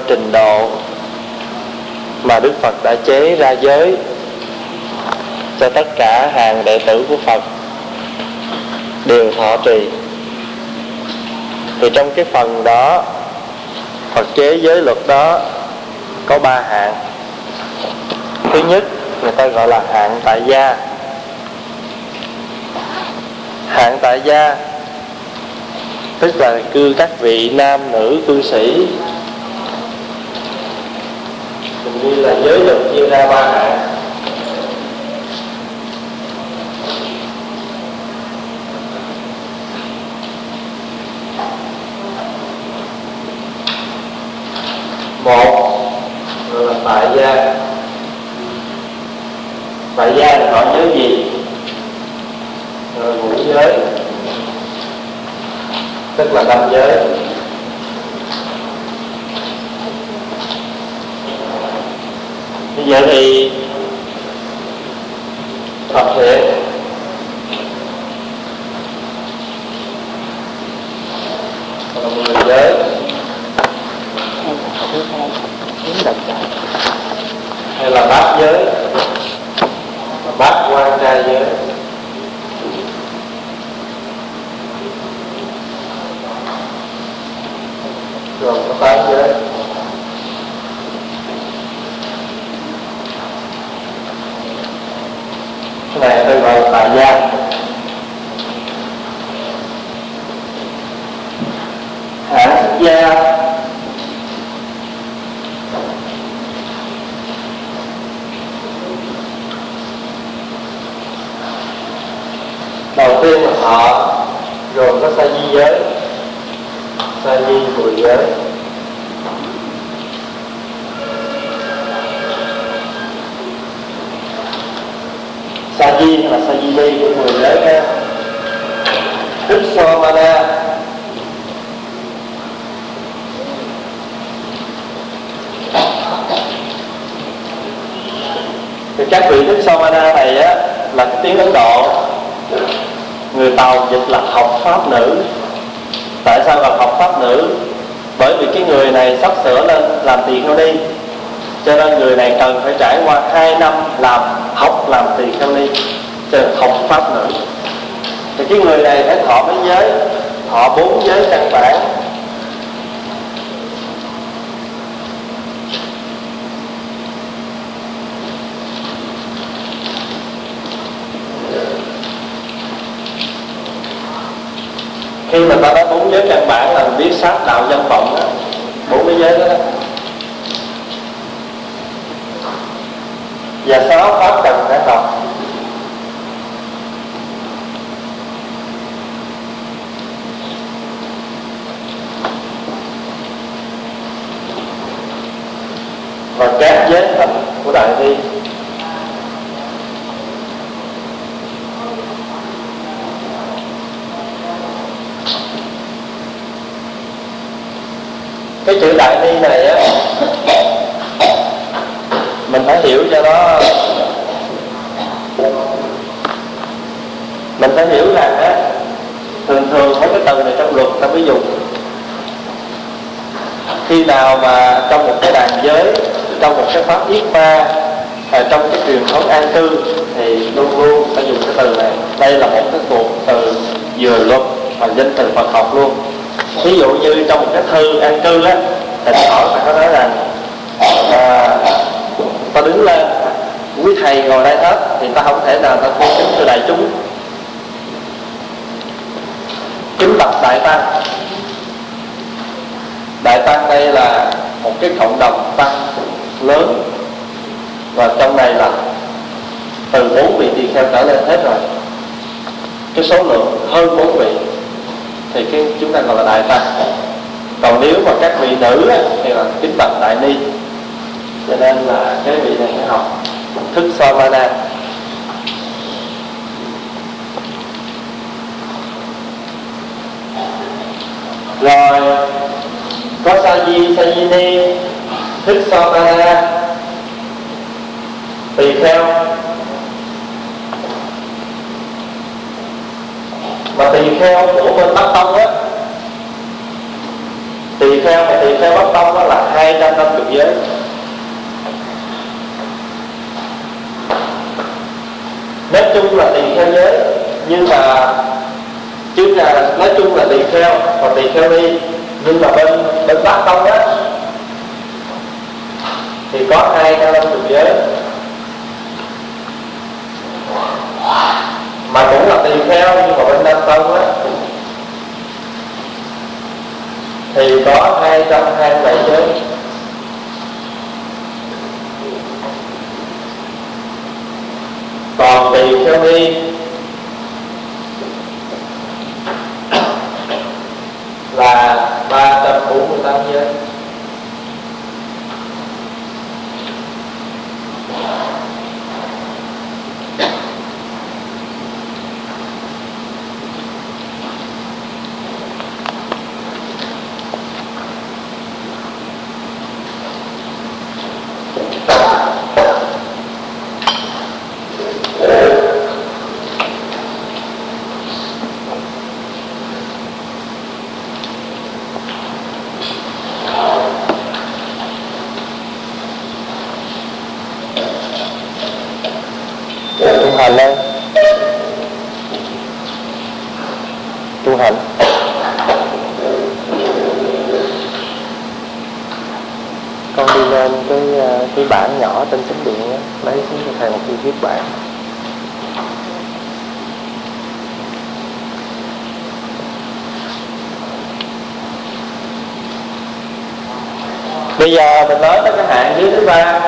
theo trình độ mà Đức Phật đã chế ra giới cho tất cả hàng đệ tử của Phật đều thọ trì. Thì trong cái phần đó, Phật chế giới luật đó có ba hạng. Thứ nhất, người ta gọi là hạng tại gia. Hạng tại gia tức là cư các vị nam nữ cư sĩ mình như là giới luật ba hạng một. Là tại gia. Tại gia là họ giới gì? Rồi ngũ giới. Tức là năm giới. Bây giờ thì Phật hiện là mười giới hay là bát giới bát quan trai giới gồm có tám giới cái này tôi gọi là tại gia hạng xuất gia thọ họ, gồm có sa di giới, sa di mười giới. Sa di là sa di ly của mười giới nha đức so mana thì các vị đức so mana này á, là cái tiếng ấn độ người tàu dịch là học pháp nữ. Tại sao là học pháp nữ? Bởi vì cái người này sắp sửa lên làm tiền kheo ni cho nên người này cần phải trải qua 2 năm làm, học làm tiền kheo ni cho nên học pháp nữ. Thì cái người này phải thọ mấy giới? Thọ bốn giới căn bản. Khi mà ta nói bốn giới căn bản là biết sát đạo dân vọng đó bốn cái giới đó, đó. Và sáu pháp cần phải học và các giới hạnh của đại thi cái chữ đại ni này á mình phải hiểu cho nó. Mình phải hiểu rằng á thường thường mấy cái từ này trong luật ta mới dùng. Khi nào mà trong một cái đàn giới trong một cái pháp yết ma à, trong cái truyền thống an cư thì luôn luôn ta dùng cái từ này. Đây là một cái cuộc từ vừa luật mà danh từ Phật học luôn ví dụ như trong một cái thư an cư á thỉnh thoảng mà có nói rằng à, ta đứng lên quý thầy ngồi đây hết thì ta không thể nào ta cung kính cho đại chúng. Kính bạch đại tăng. Đại tăng đây là một cái cộng đồng tăng lớn và trong này là từ bốn vị tỳ kheo trở lên hết rồi. Cái số lượng hơn bốn vị thì cái chúng ta gọi là đại tăng còn nếu mà các vị nữ á, thì là kính bạch đại ni. Cho nên là cái vị này phải học thức samana rồi có sa di sa di ni thức samana tùy theo. Mà tùy theo của bên bắc tông á tùy theo mà tùy theo bắc tông đó là hai trăm năm chục giới. Nói chung là tùy theo giới, nhưng mà chứ là nói chung là tùy theo và tùy theo đi nhưng mà bên bên bắc tông á, thì có hai trăm năm chục giới mà cũng là tùy theo, nhưng mà bên nam tông á, thì có hai trăm hai mươi bảy giới. Còn tùy theo đi là ba trăm bốn mươi tám giới tu hành đây tu hành con đi lên cái ờ, cái bảng nhỏ trên chánh điện á lấy xuống cho thầy một cái viết bản bây giờ mình nói tới cái hạng dưới thứ ba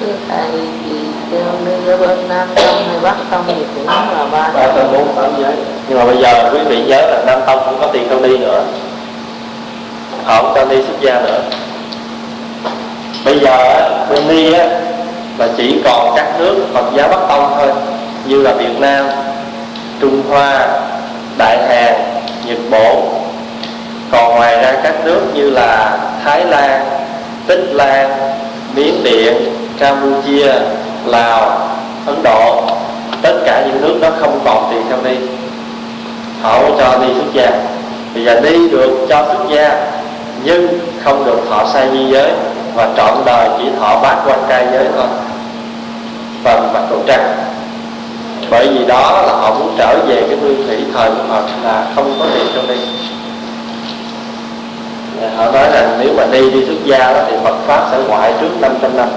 thưa thầy thì theo như ở bên nam tông hay bắc tông thì cũng là ba ba trăm bốn tám giới nhưng mà bây giờ quý vị nhớ là nam tông cũng có tiền không đi nữa họ không cho đi xuất gia nữa bây giờ á, bên ni á là chỉ còn các nước Phật giáo Bắc Tông thôi, như là Việt Nam, Trung Hoa, Đại Hàn, Nhật Bản. Còn ngoài ra các nước như là Thái Lan, Tích Lan, Miến Điện, Campuchia, Lào, Ấn Độ, tất cả những nước đó không còn tiền theo đi. Họ cho đi xuất gia. Bây giờ đi được cho xuất gia, nhưng không được thọ sai di giới, và trọn đời chỉ thọ bát quan trai giới thôi và mặt cầu trăng. bởi vì đó là họ muốn trở về cái nguyên thủy thời của họ là không có tiền trong đi Và họ nói rằng nếu mà đi đi xuất gia đó thì Phật pháp sẽ ngoại trước 500 năm.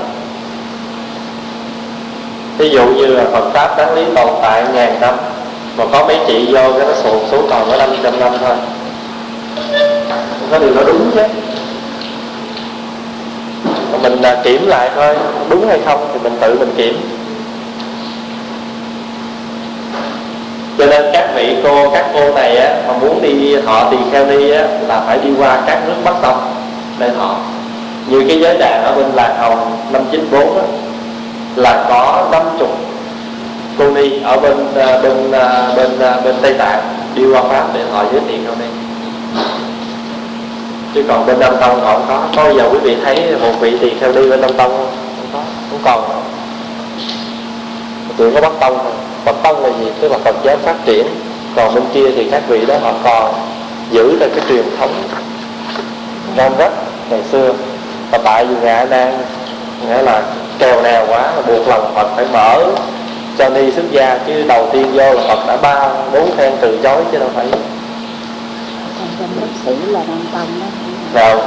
Ví dụ như là Phật pháp đáng lý tồn tại ngàn năm, mà có mấy chị vô cái nó xuống xuống còn có 500 năm thôi. Có điều nó đúng chứ mình à, kiểm lại thôi, đúng hay không thì mình tự mình kiểm. Cho nên các vị cô, các cô này á, mà muốn đi, họ tỳ kheo đi á, là phải đi qua các nước bắc tông để họ. Như cái giới đàn ở bên làng hồng năm chín bốn á, là có năm chục cô ni ở bên à, bên à, bên bên tây tạng đi qua pháp để họ giới thiệu cho ni chứ còn bên Nam Tông họ không có. Có giờ quý vị thấy một vị tỳ kheo đi bên Nam Tông không? Không có, không còn nữa. tụi có bắt Tông thôi. Tông là gì? Tức là Phật giáo phát triển. Còn bên kia thì các vị đó họ còn giữ được cái truyền thống ram rất ngày xưa. Và tại vì ngạ nan nghĩa là kèo nào quá là buộc lòng Phật phải mở cho ni xuất gia. Chứ đầu tiên vô là Phật đã ba, bốn phen từ chối chứ đâu phải trong sĩ là nam tông đó. Rồi.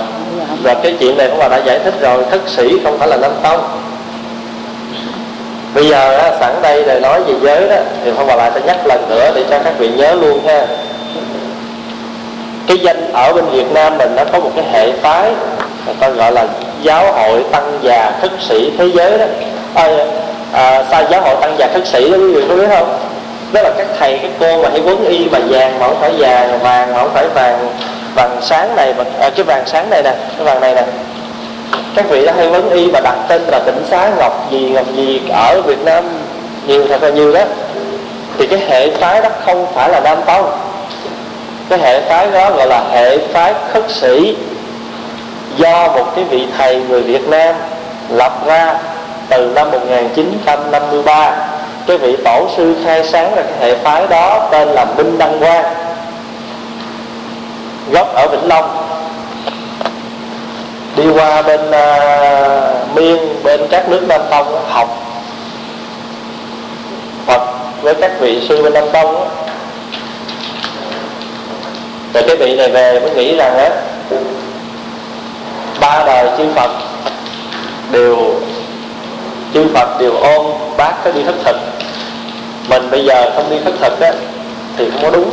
Và cái chuyện này cũng bà đã giải thích rồi. Thất sĩ không phải là nam tông. Bây giờ á, sẵn đây rồi nói về giới đó thì không bà lại sẽ nhắc lần nữa để cho các vị nhớ luôn ha. Cái danh ở bên Việt Nam mình nó có một cái hệ phái người ta gọi là giáo hội tăng già thức sĩ thế giới đó. À, à, sao giáo hội tăng già thức sĩ đó quý vị có biết không đó là các thầy các cô mà hay quấn y mà vàng mà không phải vàng vàng mà không phải vàng vàng sáng này à, cái vàng sáng này nè cái vàng này nè. Các vị đã hay vấn y mà đặt tên là tỉnh xá ngọc gì ngọc gì ở Việt Nam nhiều thật là nhiều đó. Thì cái hệ phái đó không phải là nam tông. Cái hệ phái đó gọi là hệ phái khất sĩ do một cái vị thầy người Việt Nam lập ra từ năm 1953 cái vị tổ sư khai sáng ra cái hệ phái đó tên là Minh Đăng Quang gốc ở Vĩnh Long đi qua bên uh, miên bên các nước Nam Tông học Phật với các vị sư bên Nam Tông đó. rồi cái vị này về mới nghĩ rằng á ba đời chư Phật đều chư Phật đều ôm bác cái đi thất thực mình bây giờ không đi thất thực á, thì không có đúng.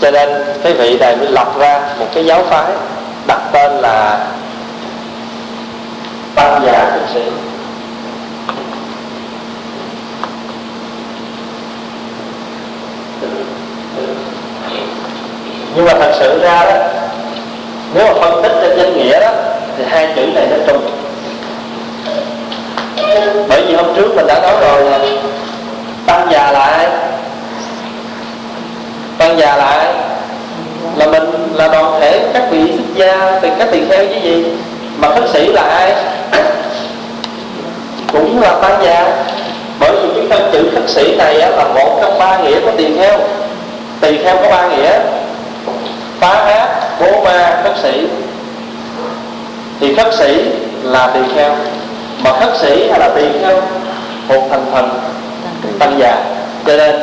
Cho nên cái vị này mới lập ra một cái giáo phái đặt tên là tăng già thực sĩ. Nhưng mà thật sự ra đó, nếu mà phân tích trên danh nghĩa đó, thì hai chữ này nó trùng bởi vì hôm trước mình đã nói rồi là tăng già lại. Tăng già lại là mình là đoàn thể các vị xuất gia từ các tỳ kheo chứ gì? Mà khất sĩ là ai? Cũng là tăng già. Bởi vì cái phân chữ khất sĩ này á, là một trong ba nghĩa của tỳ kheo. Tỳ kheo có ba nghĩa. Phá ác bố ma khất sĩ. Thì khất sĩ là tỳ kheo mà khất sĩ hay là tỳ kheo một thành phần. Tăng già. Cho nên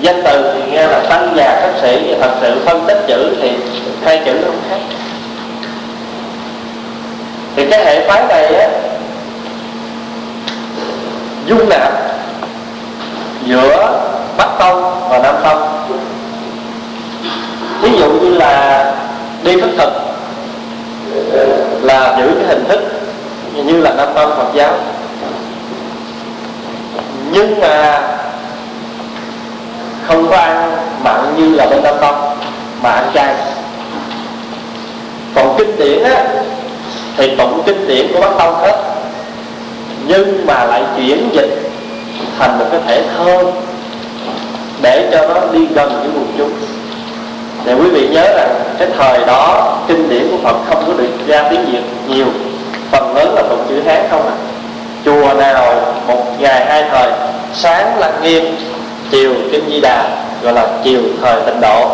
danh từ thì nghe là tăng già khất sĩ nhưng thật sự phân tích chữ thì hai chữ không khác. Thì cái hệ phái này á dung nạp giữa bắc tông và nam tông. Ví dụ như là đi khất thực là giữ cái hình thức như là nam tông phật giáo. Nhưng mà không có ăn mặn như là bên nam tông mà ăn chay. Còn kinh điển á, thì tụng kinh điển của bắc tông hết. Nhưng mà lại chuyển dịch thành một cái thể thơ để cho nó đi gần với quần chúng. Để quý vị nhớ rằng cái thời đó, kinh điển của Phật không có được ra tiếng Việt nhiều phần lớn là tụng chữ Hán không à? Chùa nào, một ngày, hai thời. Sáng lặng nghiêm, chiều kinh di đà, gọi là chiều thời tịnh độ.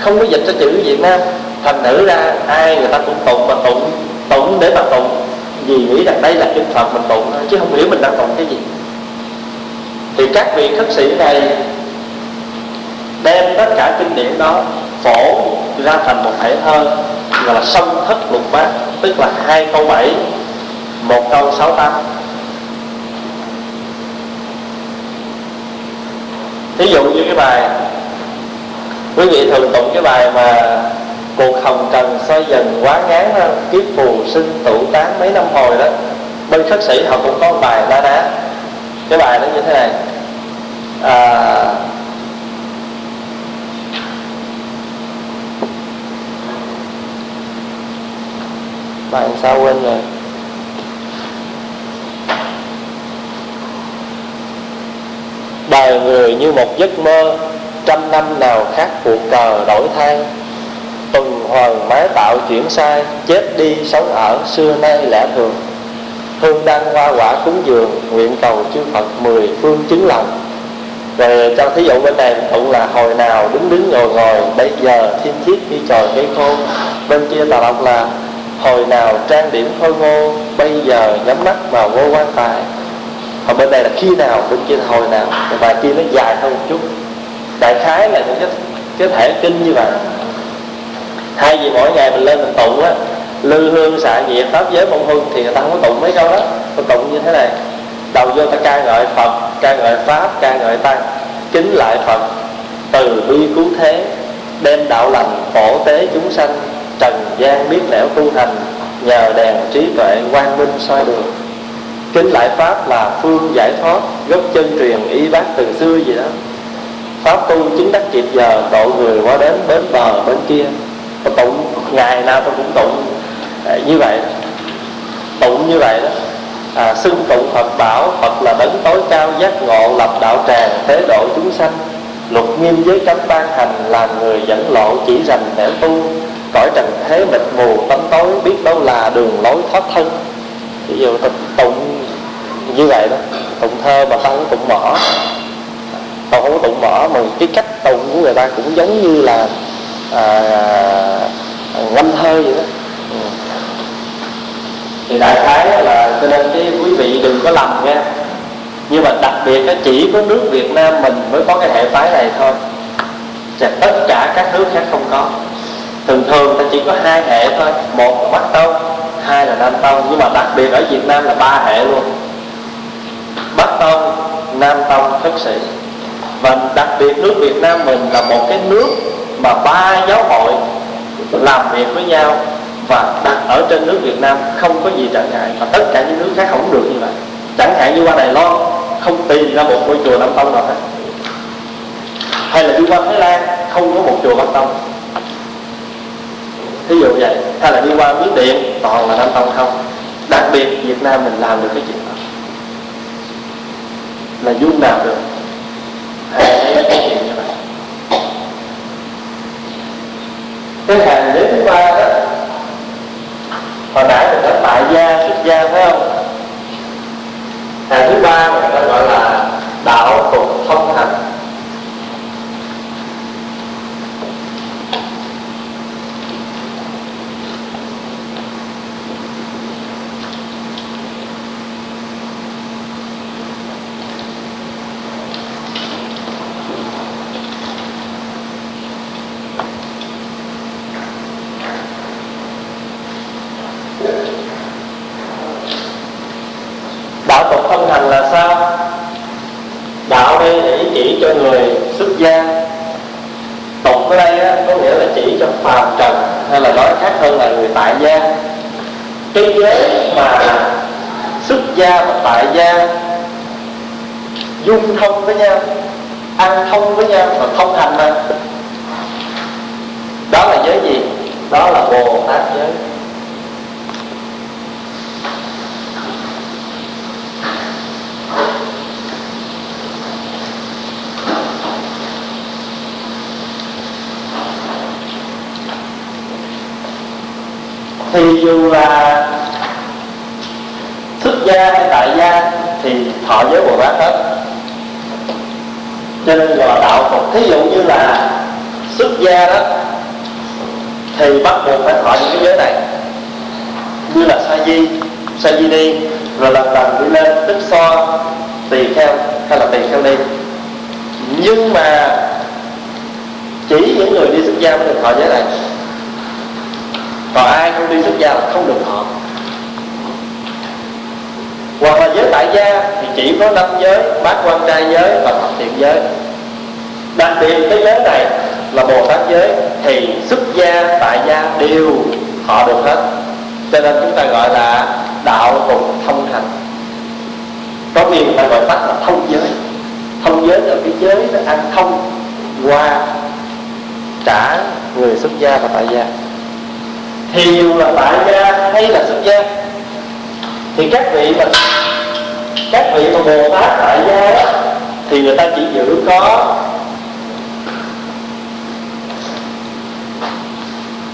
Không có dịch cho chữ việt nam. Thành thử ra, ai người ta cũng tụng mà tụng tụng để mà tụng. Vì nghĩ rằng đây là kinh phật mình tụng chứ không hiểu mình đang tụng cái gì. Thì các vị khất sĩ này đem tất cả kinh điển đó phổ ra thành một thể thơ gọi là song thất lục bát tức là hai câu bảy một câu sáu tám. Thí dụ như cái bài quý vị thường tụng cái bài mà cuộc hồng trần xoay dần quá ngán đó, kiếp phù sinh tụ tán mấy năm hồi đó bên khất sĩ họ cũng có một bài na đá cái bài nó như thế này. À, bạn sao quên rồi? Đời người như một giấc mơ, trăm năm nào khác cuộc cờ đổi thay. Tuần hoàn mái tạo chuyển sai, chết đi sống ở xưa nay lẽ thường. Hương đăng hoa quả cúng dường, nguyện cầu chư phật mười phương chứng lòng rồi cho thí dụ bên này tụng là hồi nào đứng đứng ngồi ngồi, bây giờ thiên thiết như trời cây khô. Bên kia tà đọc là hồi nào trang điểm khôi ngô, bây giờ nhắm mắt vào vô quan tài. Còn bên đây là khi nào bên kia là hồi nào, và kia nó dài hơn một chút. Đại khái là những cái cái thể kinh như vậy. Thay vì mỗi ngày mình lên mình tụng á, lư hương, xạ nhiệt pháp giới mong hương, thì người ta không có tụng mấy câu đó. Tôi tụng như thế này, đầu vô ta ca ngợi phật, ca ngợi pháp, ca ngợi tăng kính lại phật. Từ bi cứu thế, đem đạo lành phổ tế chúng sanh trần gian biết nẻo tu hành nhờ đèn trí tuệ quang minh soi đường. Kính lại pháp là phương giải thoát gốc chân truyền y bác từ xưa gì đó. Pháp tu chính đắc kịp giờ độ người qua đến bến bờ bên kia. Tôi tụng ngày nào tôi cũng tụng à, như vậy đó. tụng như vậy đó. À, xưng tụng Phật bảo Phật là đấng tối cao giác ngộ lập đạo tràng thế độ chúng sanh. Luật nghiêm giới cấm ban hành làm người dẫn lộ chỉ rành để tu cõi trần thế mịt mù tấm tối biết đâu là đường lối thoát thân. Ví dụ tụng như vậy đó. Tụng thơ mà ta không tụng mỏ. Không có tụng mỏ mà cái cách tụng của người ta cũng giống như là à, ngâm thơ vậy đó. Ừ. thì đại khái là cho nên cái quý vị đừng có lầm nha. Nhưng mà đặc biệt nó chỉ có nước Việt Nam mình mới có cái hệ phái này thôi. Và tất cả các nước khác không có thường thường ta chỉ có hai hệ thôi. Một là bắc tông, hai là nam tông. Nhưng mà đặc biệt ở việt nam là ba hệ luôn. Bắc tông, nam tông thức sĩ và đặc biệt nước việt nam mình là một cái nước mà ba giáo hội làm việc với nhau và đặt ở trên nước Việt Nam không có gì trở ngại. Và tất cả những nước khác không được như vậy. Chẳng hạn như qua Đài Loan, không tìm ra một ngôi chùa Nam Tông nào hết. Hay là đi qua Thái Lan, không có một chùa Bắc Tông ví dụ vậy, hay là đi qua miến điện, toàn là nam tông không? Đặc biệt việt nam mình làm được cái chuyện đó. Là dung nào được? Hay cái chuyện như vậy. Cái hàng đế thứ ba đó, hồi nãy mình đã tại gia, xuất gia, phải không? Hàng thứ ba người ta gọi là đạo tục thông hành đạo tục thông hành là sao đạo đây để chỉ cho người xuất gia tục ở đây á, có nghĩa là chỉ cho phàm trần hay là nói khác hơn là người tại gia cái giới mà xuất gia và tại gia dung thông với nhau, ăn thông với nhau và thông hành mà đó là giới gì? Đó là bồ tát giới. Thì dù là xuất gia hay tại gia thì thọ giới bồ tát hết cho nên đạo Phật. Thí dụ như là xuất gia đó, thì bắt buộc phải thọ những cái giới này. Như là sa di sa di đi rồi lần lần đi lên tức so tỳ kheo, hay là tỳ kheo đi nhưng mà chỉ những người đi xuất gia mới được thọ giới này. Còn ai không đi xuất gia là không được thọ hoặc là giới tại gia thì chỉ có năm giới, bát quan trai giới và thập thiện giới. Đặc biệt cái giới này là bồ tát giới thì xuất gia tại gia đều họ được hết. Cho nên chúng ta gọi là đạo cùng thông hành. Có nhiều người ta gọi tắt là thông giới. Thông giới là cái giới nó ăn thông qua trả người xuất gia và tại gia. Thì dù là tại gia hay là xuất gia thì các vị mà các vị mà bồ tát tại gia đó thì người ta chỉ giữ có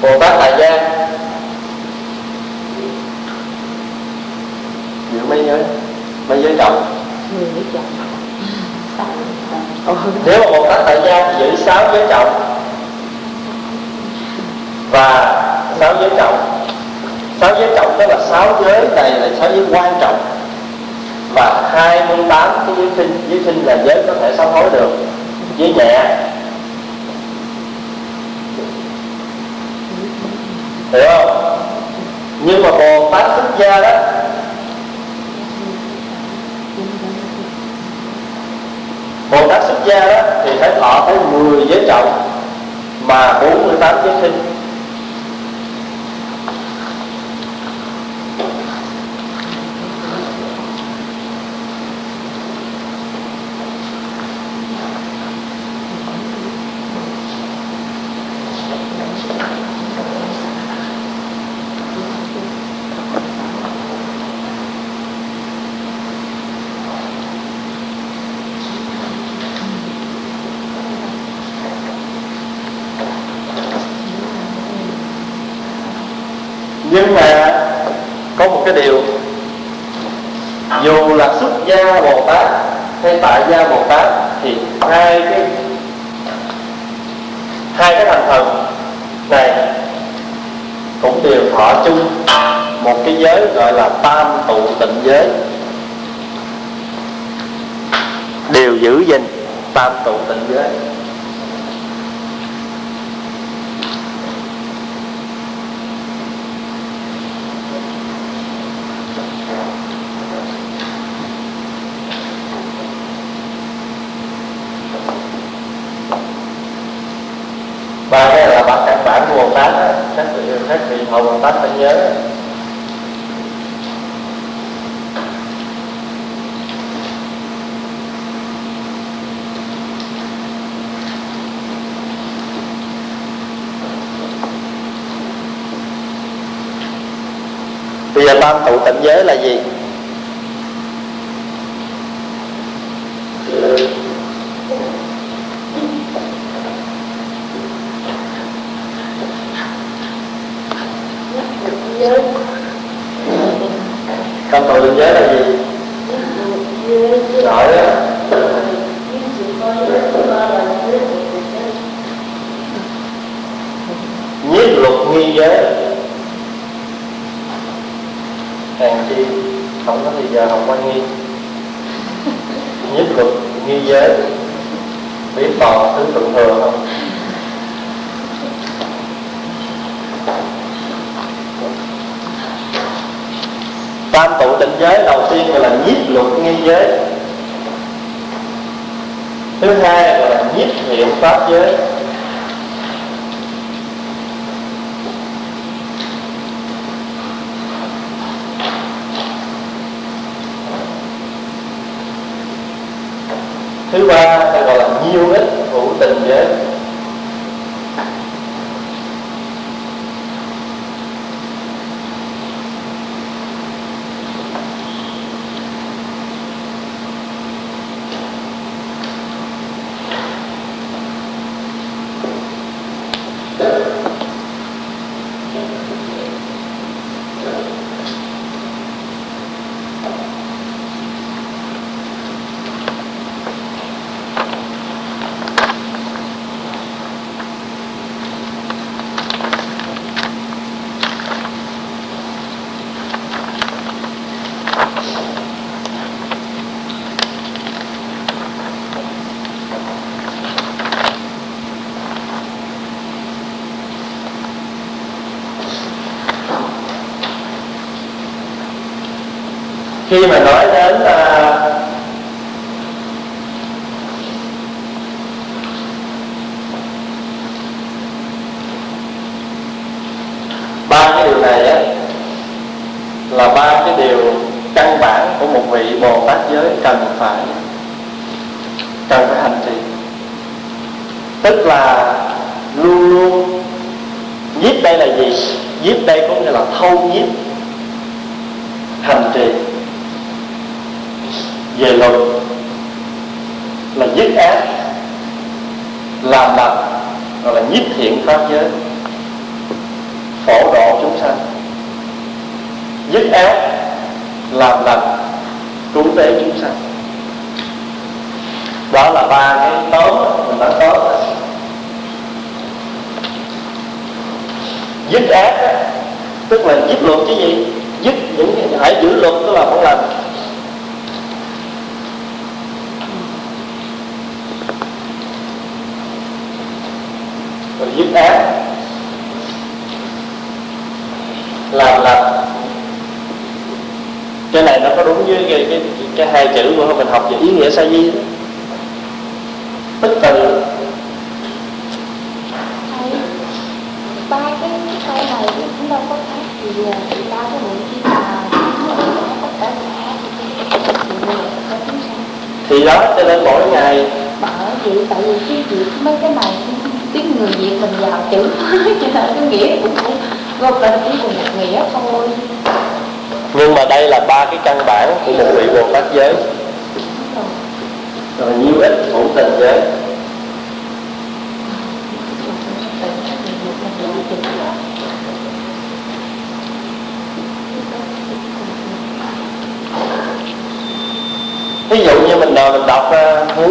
bồ tát tại gia. Giữ mấy giới? Mấy giới trọng? Ồ, nếu mà bồ tát tại gia thì giữ sáu giới trọng. Và sáu giới trọng sáu giới trọng tức là sáu giới này là sáu giới quan trọng. Và 28 cái giới kinh giới kinh là giới có thể sám hối được. Giới nhẹ. Hiểu không? Nhưng mà bồ tát xuất gia đó, bồ tát xuất gia đó thì phải thọ tới 10 giới trọng mà 48 giới kinh ban tụ tịnh giới là gì? khi mà nói ra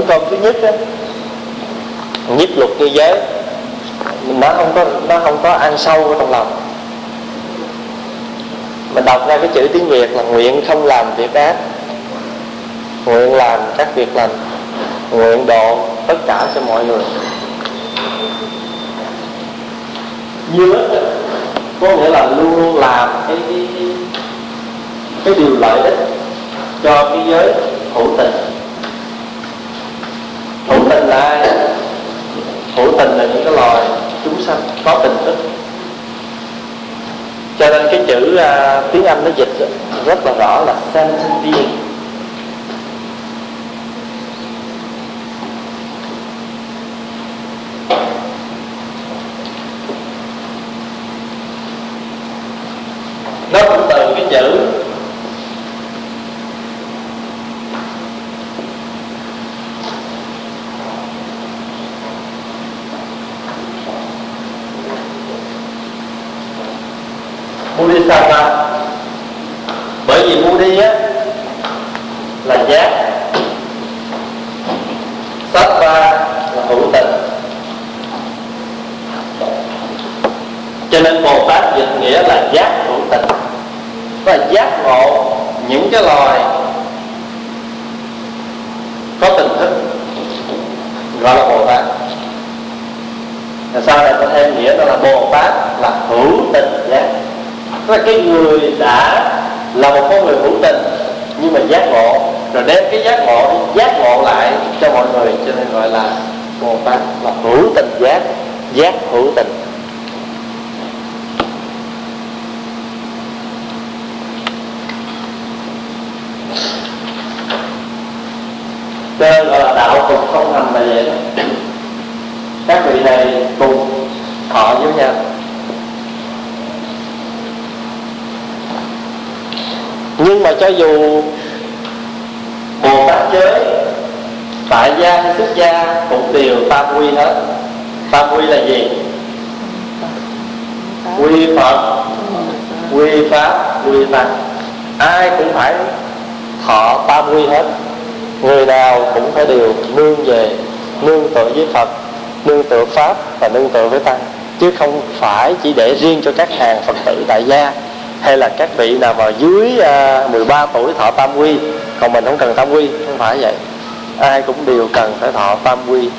câu thứ nhất á nhất luật như giới. Nó không có nó không có ăn sâu vào trong lòng. Mình đọc ra cái chữ tiếng việt là nguyện không làm việc ác. Nguyện làm các việc lành. Nguyện độ tất cả cho mọi người. Như có nghĩa là luôn luôn làm cái cái cái, cái điều lợi ích cho cái giới hữu tình hữu tình là ai? Hữu tình là những cái loài chúng sanh có tình thức. Cho nên cái chữ uh, tiếng anh nó dịch rất là rõ là sentient being. Chỉ để riêng cho các hàng phật tử tại gia hay là các vị nào mà dưới à, 13 tuổi thọ tam quy. Còn mình không cần tam quy không phải vậy. Ai cũng đều cần phải thọ tam quy.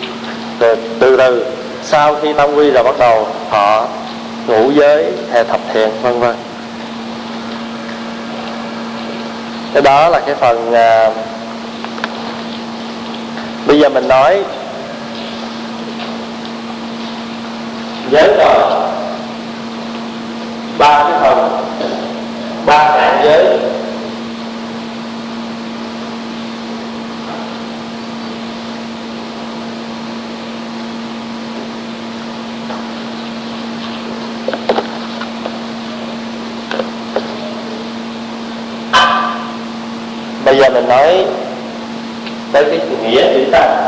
Rồi từ từ sau khi tam quy rồi bắt đầu thọ ngũ giới hay thập thiện vân vân. Cái đó là cái phần à, bây giờ mình nói giới rồi ba cái phần, ba hạng giới. Bây giờ mình nói tới cái nghĩa chúng ta.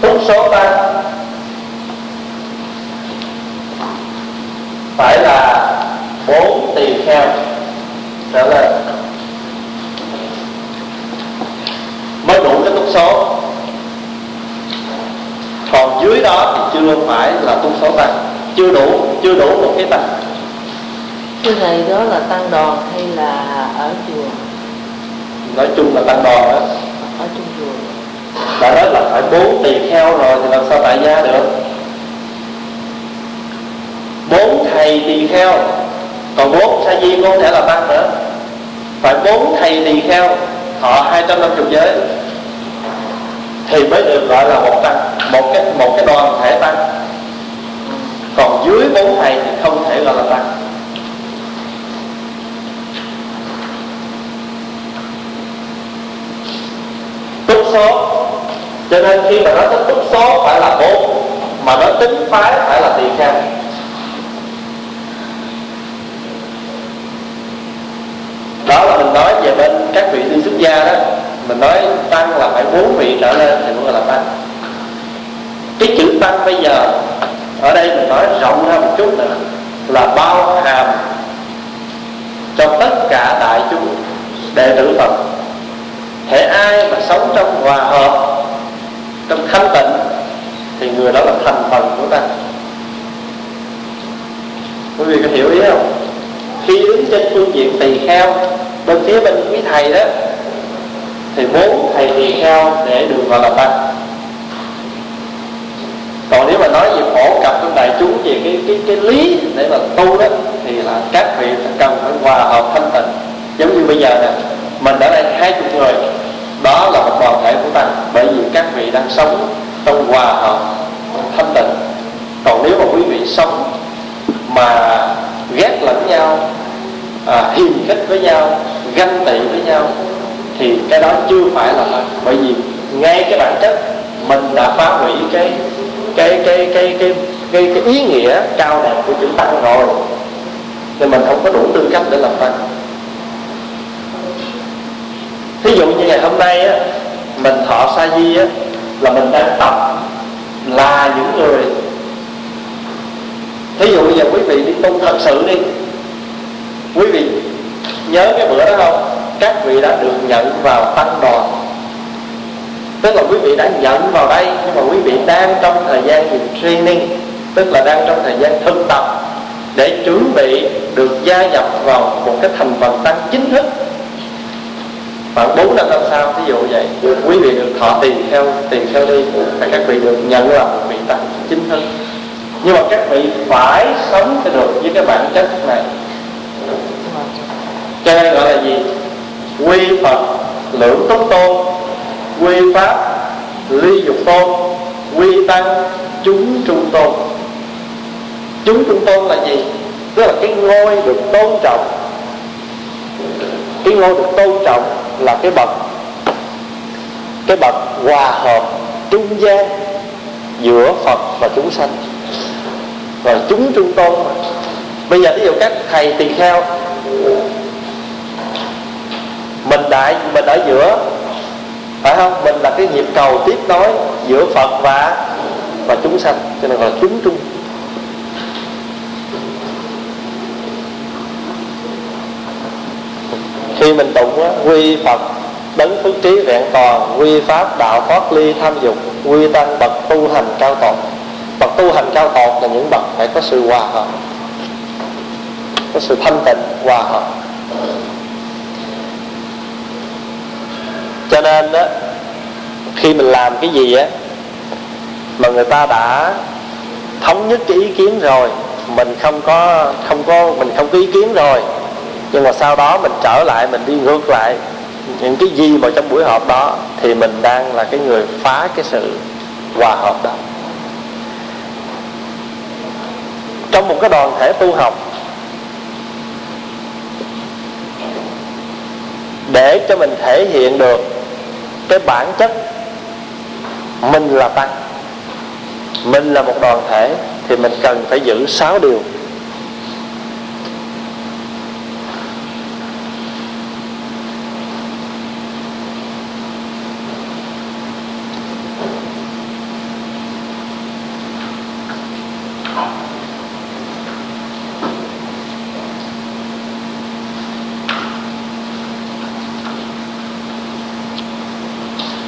Túc số tăng phải là bốn tỳ kheo trở lên. Mới đủ cái túc số. Còn dưới đó thì chưa phải là túc số tăng chưa đủ chưa đủ một cái tăng. Cái này đó là tăng đoàn hay là ở chùa? Nói chung là tăng đoàn đó. Ở trong chùa đã nói là phải bốn tỳ kheo rồi thì làm sao tại gia được? Bốn thầy tỳ kheo, còn bốn sa di không thể là tăng nữa. Phải bốn thầy tỳ kheo, họ 250 giới, thì mới được gọi là một tăng, một cái một cái đoàn thể tăng. Còn dưới bốn thầy thì không thể gọi là tăng. Túc số cho nên khi mà nói tới túc số phải là bốn, mà nói tính phái phải là tỳ kheo. Đó là mình nói về bên các vị đi xuất gia đó. Mình nói tăng là phải bốn vị trở lên thì mới gọi là tăng. Cái chữ tăng bây giờ, ở đây mình nói rộng ra một chút nữa, là bao hàm trong tất cả đại chúng đệ tử Phật. Thể ai mà sống trong hòa hợp trong thanh tịnh thì người đó là thành phần của ta. Quý vị có hiểu ý không? Khi đứng trên phương diện tỳ kheo, bên phía bên quý thầy đó, thì muốn thầy tỳ kheo để được gọi là ta. còn nếu mà nói về phổ cập trong đại chúng về cái cái cái lý để mà tu đó, thì là các vị cần phải hòa hợp thanh tịnh. Giống như bây giờ nè, mình ở đây hai chục người, đó là một đoàn thể của ta vì các vị đang sống trong hòa hợp thanh tịnh. Còn nếu mà quý vị sống mà ghét lẫn nhau à, hiềm khích với nhau ganh tị với nhau thì cái đó chưa phải là tăng bởi vì ngay cái bản chất mình đã phá hủy cái cái cái cái cái cái, cái ý nghĩa cao đẹp của chữ tăng rồi nên mình không có đủ tư cách để làm tăng thí dụ như ngày hôm nay á mình thọ sa di á, là mình đang tập là những người. Thí dụ bây giờ quý vị đi tu thật sự đi. Quý vị nhớ cái bữa đó không? Các vị đã được nhận vào tăng đoàn. Tức là quý vị đã nhận vào đây, nhưng mà quý vị đang trong thời gian gì training, tức là đang trong thời gian thực tập để chuẩn bị được gia nhập vào một cái thành phần tăng chính thức khoảng 4 năm năm sau ví dụ vậy, quý vị được thọ tiền theo tiền theo đi và các vị được nhận là một vị tăng chính thức nhưng mà các vị phải sống cho được với cái bản chất này. Cho nên gọi là gì? Quy phật lưỡng túc tôn, quy pháp ly dục tôn, quy tăng chúng trung tôn. Chúng trung tôn là gì? Tức là cái ngôi được tôn trọng. Cái ngôi được tôn trọng là cái bậc cái bậc hòa hợp trung gian giữa phật và chúng sanh. Và chúng trung tôn mà. Bây giờ ví dụ các thầy tỳ kheo, mình đại mình ở giữa, phải không? Mình là cái nhịp cầu tiếp nối giữa phật và và chúng sanh, cho nên là chúng trung khi mình tụng á, quy phật đấng phước trí vẹn toàn quy pháp đạo thoát ly tham dục quy tăng bậc tu hành cao tột. Bậc tu hành cao tột là những bậc phải có sự hòa hợp có sự thanh tịnh hòa hợp. Cho nên đó khi mình làm cái gì á mà người ta đã thống nhất cái ý kiến rồi mình không có không có mình không có ý kiến rồi nhưng mà sau đó mình trở lại, mình đi ngược lại. Những cái gì mà trong buổi họp đó thì mình đang là cái người phá cái sự hòa hợp đó. Trong một cái đoàn thể tu học, để cho mình thể hiện được cái bản chất mình là tăng, mình là một đoàn thể, thì mình cần phải giữ sáu điều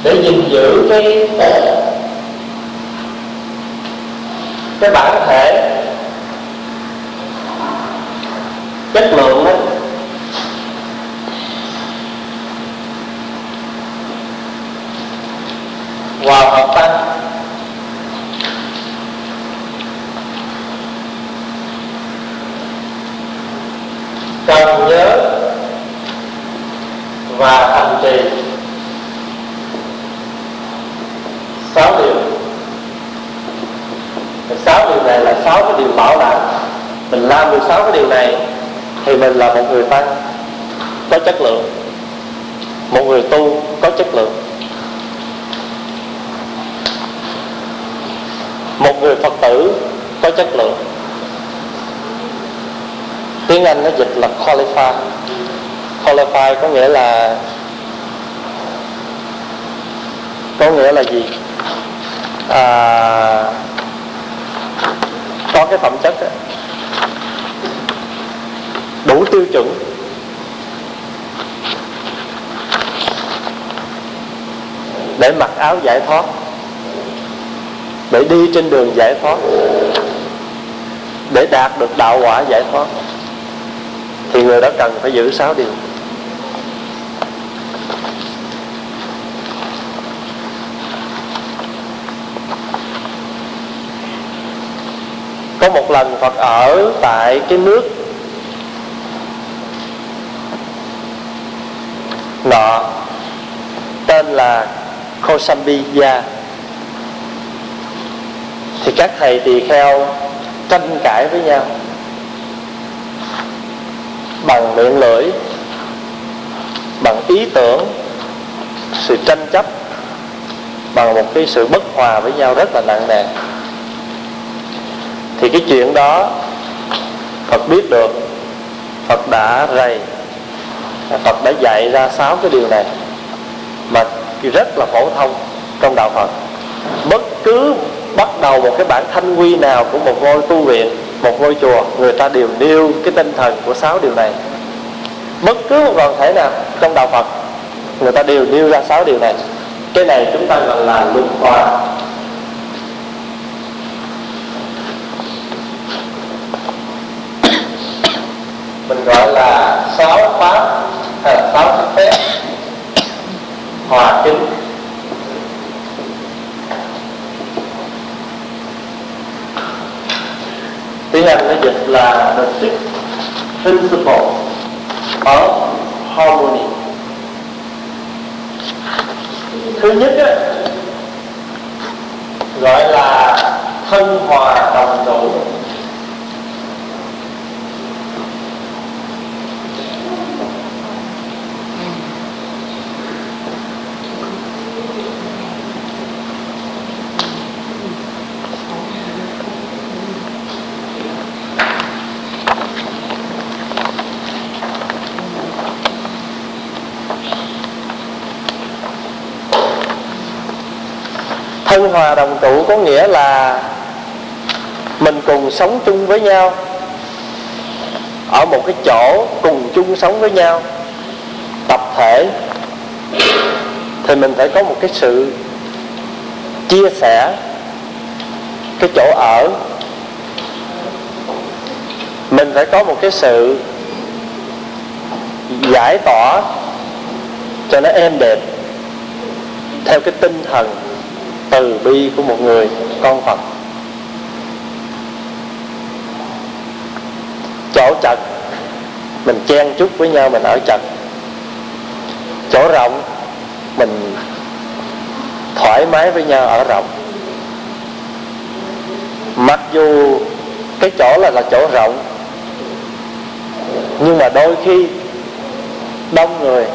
để gìn giữ cái cái bản thể sáu điều này là sáu cái điều bảo đảm. Mình làm được sáu cái điều này thì mình là một người tăng có chất lượng. Một người tu có chất lượng. Một người phật tử có chất lượng. Tiếng anh nó dịch là qualify qualify có nghĩa là có nghĩa là gì? À, có cái phẩm chất đó. đủ tiêu chuẩn. Để mặc áo giải thoát. Để đi trên đường giải thoát. Để đạt được đạo quả giải thoát. Thì người đó cần phải giữ sáu điều. Có một lần Phật ở tại cái nước nọ, tên là Kosambiya. Thì các thầy tỳ kheo tranh cãi với nhau bằng miệng lưỡi, bằng ý tưởng, sự tranh chấp, bằng một cái sự bất hòa với nhau rất là nặng nề thì cái chuyện đó, Phật biết được, Phật đã rầy, Phật đã dạy ra sáu cái điều này, mà rất là phổ thông trong đạo Phật. Bất cứ bắt đầu một cái bản thanh quy nào của một ngôi tu viện, một ngôi chùa, người ta đều nêu cái tinh thần của sáu điều này. Bất cứ một đoàn thể nào trong đạo Phật, người ta đều nêu ra sáu điều này. Cái này chúng ta gọi là luật hòa mình gọi là sáu pháp hay là sáu thức phép hòa kính tiếng Anh nó dịch là the six principles of harmony. Thứ nhất á, gọi là thân hòa đồng đủ. Thân hòa đồng trụ có nghĩa là mình cùng sống chung với nhau. Ở một cái chỗ cùng chung sống với nhau, tập thể, thì mình phải có một cái sự chia sẻ, cái chỗ ở. Mình phải có một cái sự giải tỏa cho nó êm đẹp theo cái tinh thần từ bi của một người con Phật. Chỗ chật mình chen chúc với nhau, mình ở chật chỗ rộng, mình thoải mái với nhau ở rộng. Mặc dù cái chỗ là là chỗ rộng, nhưng mà đôi khi đông người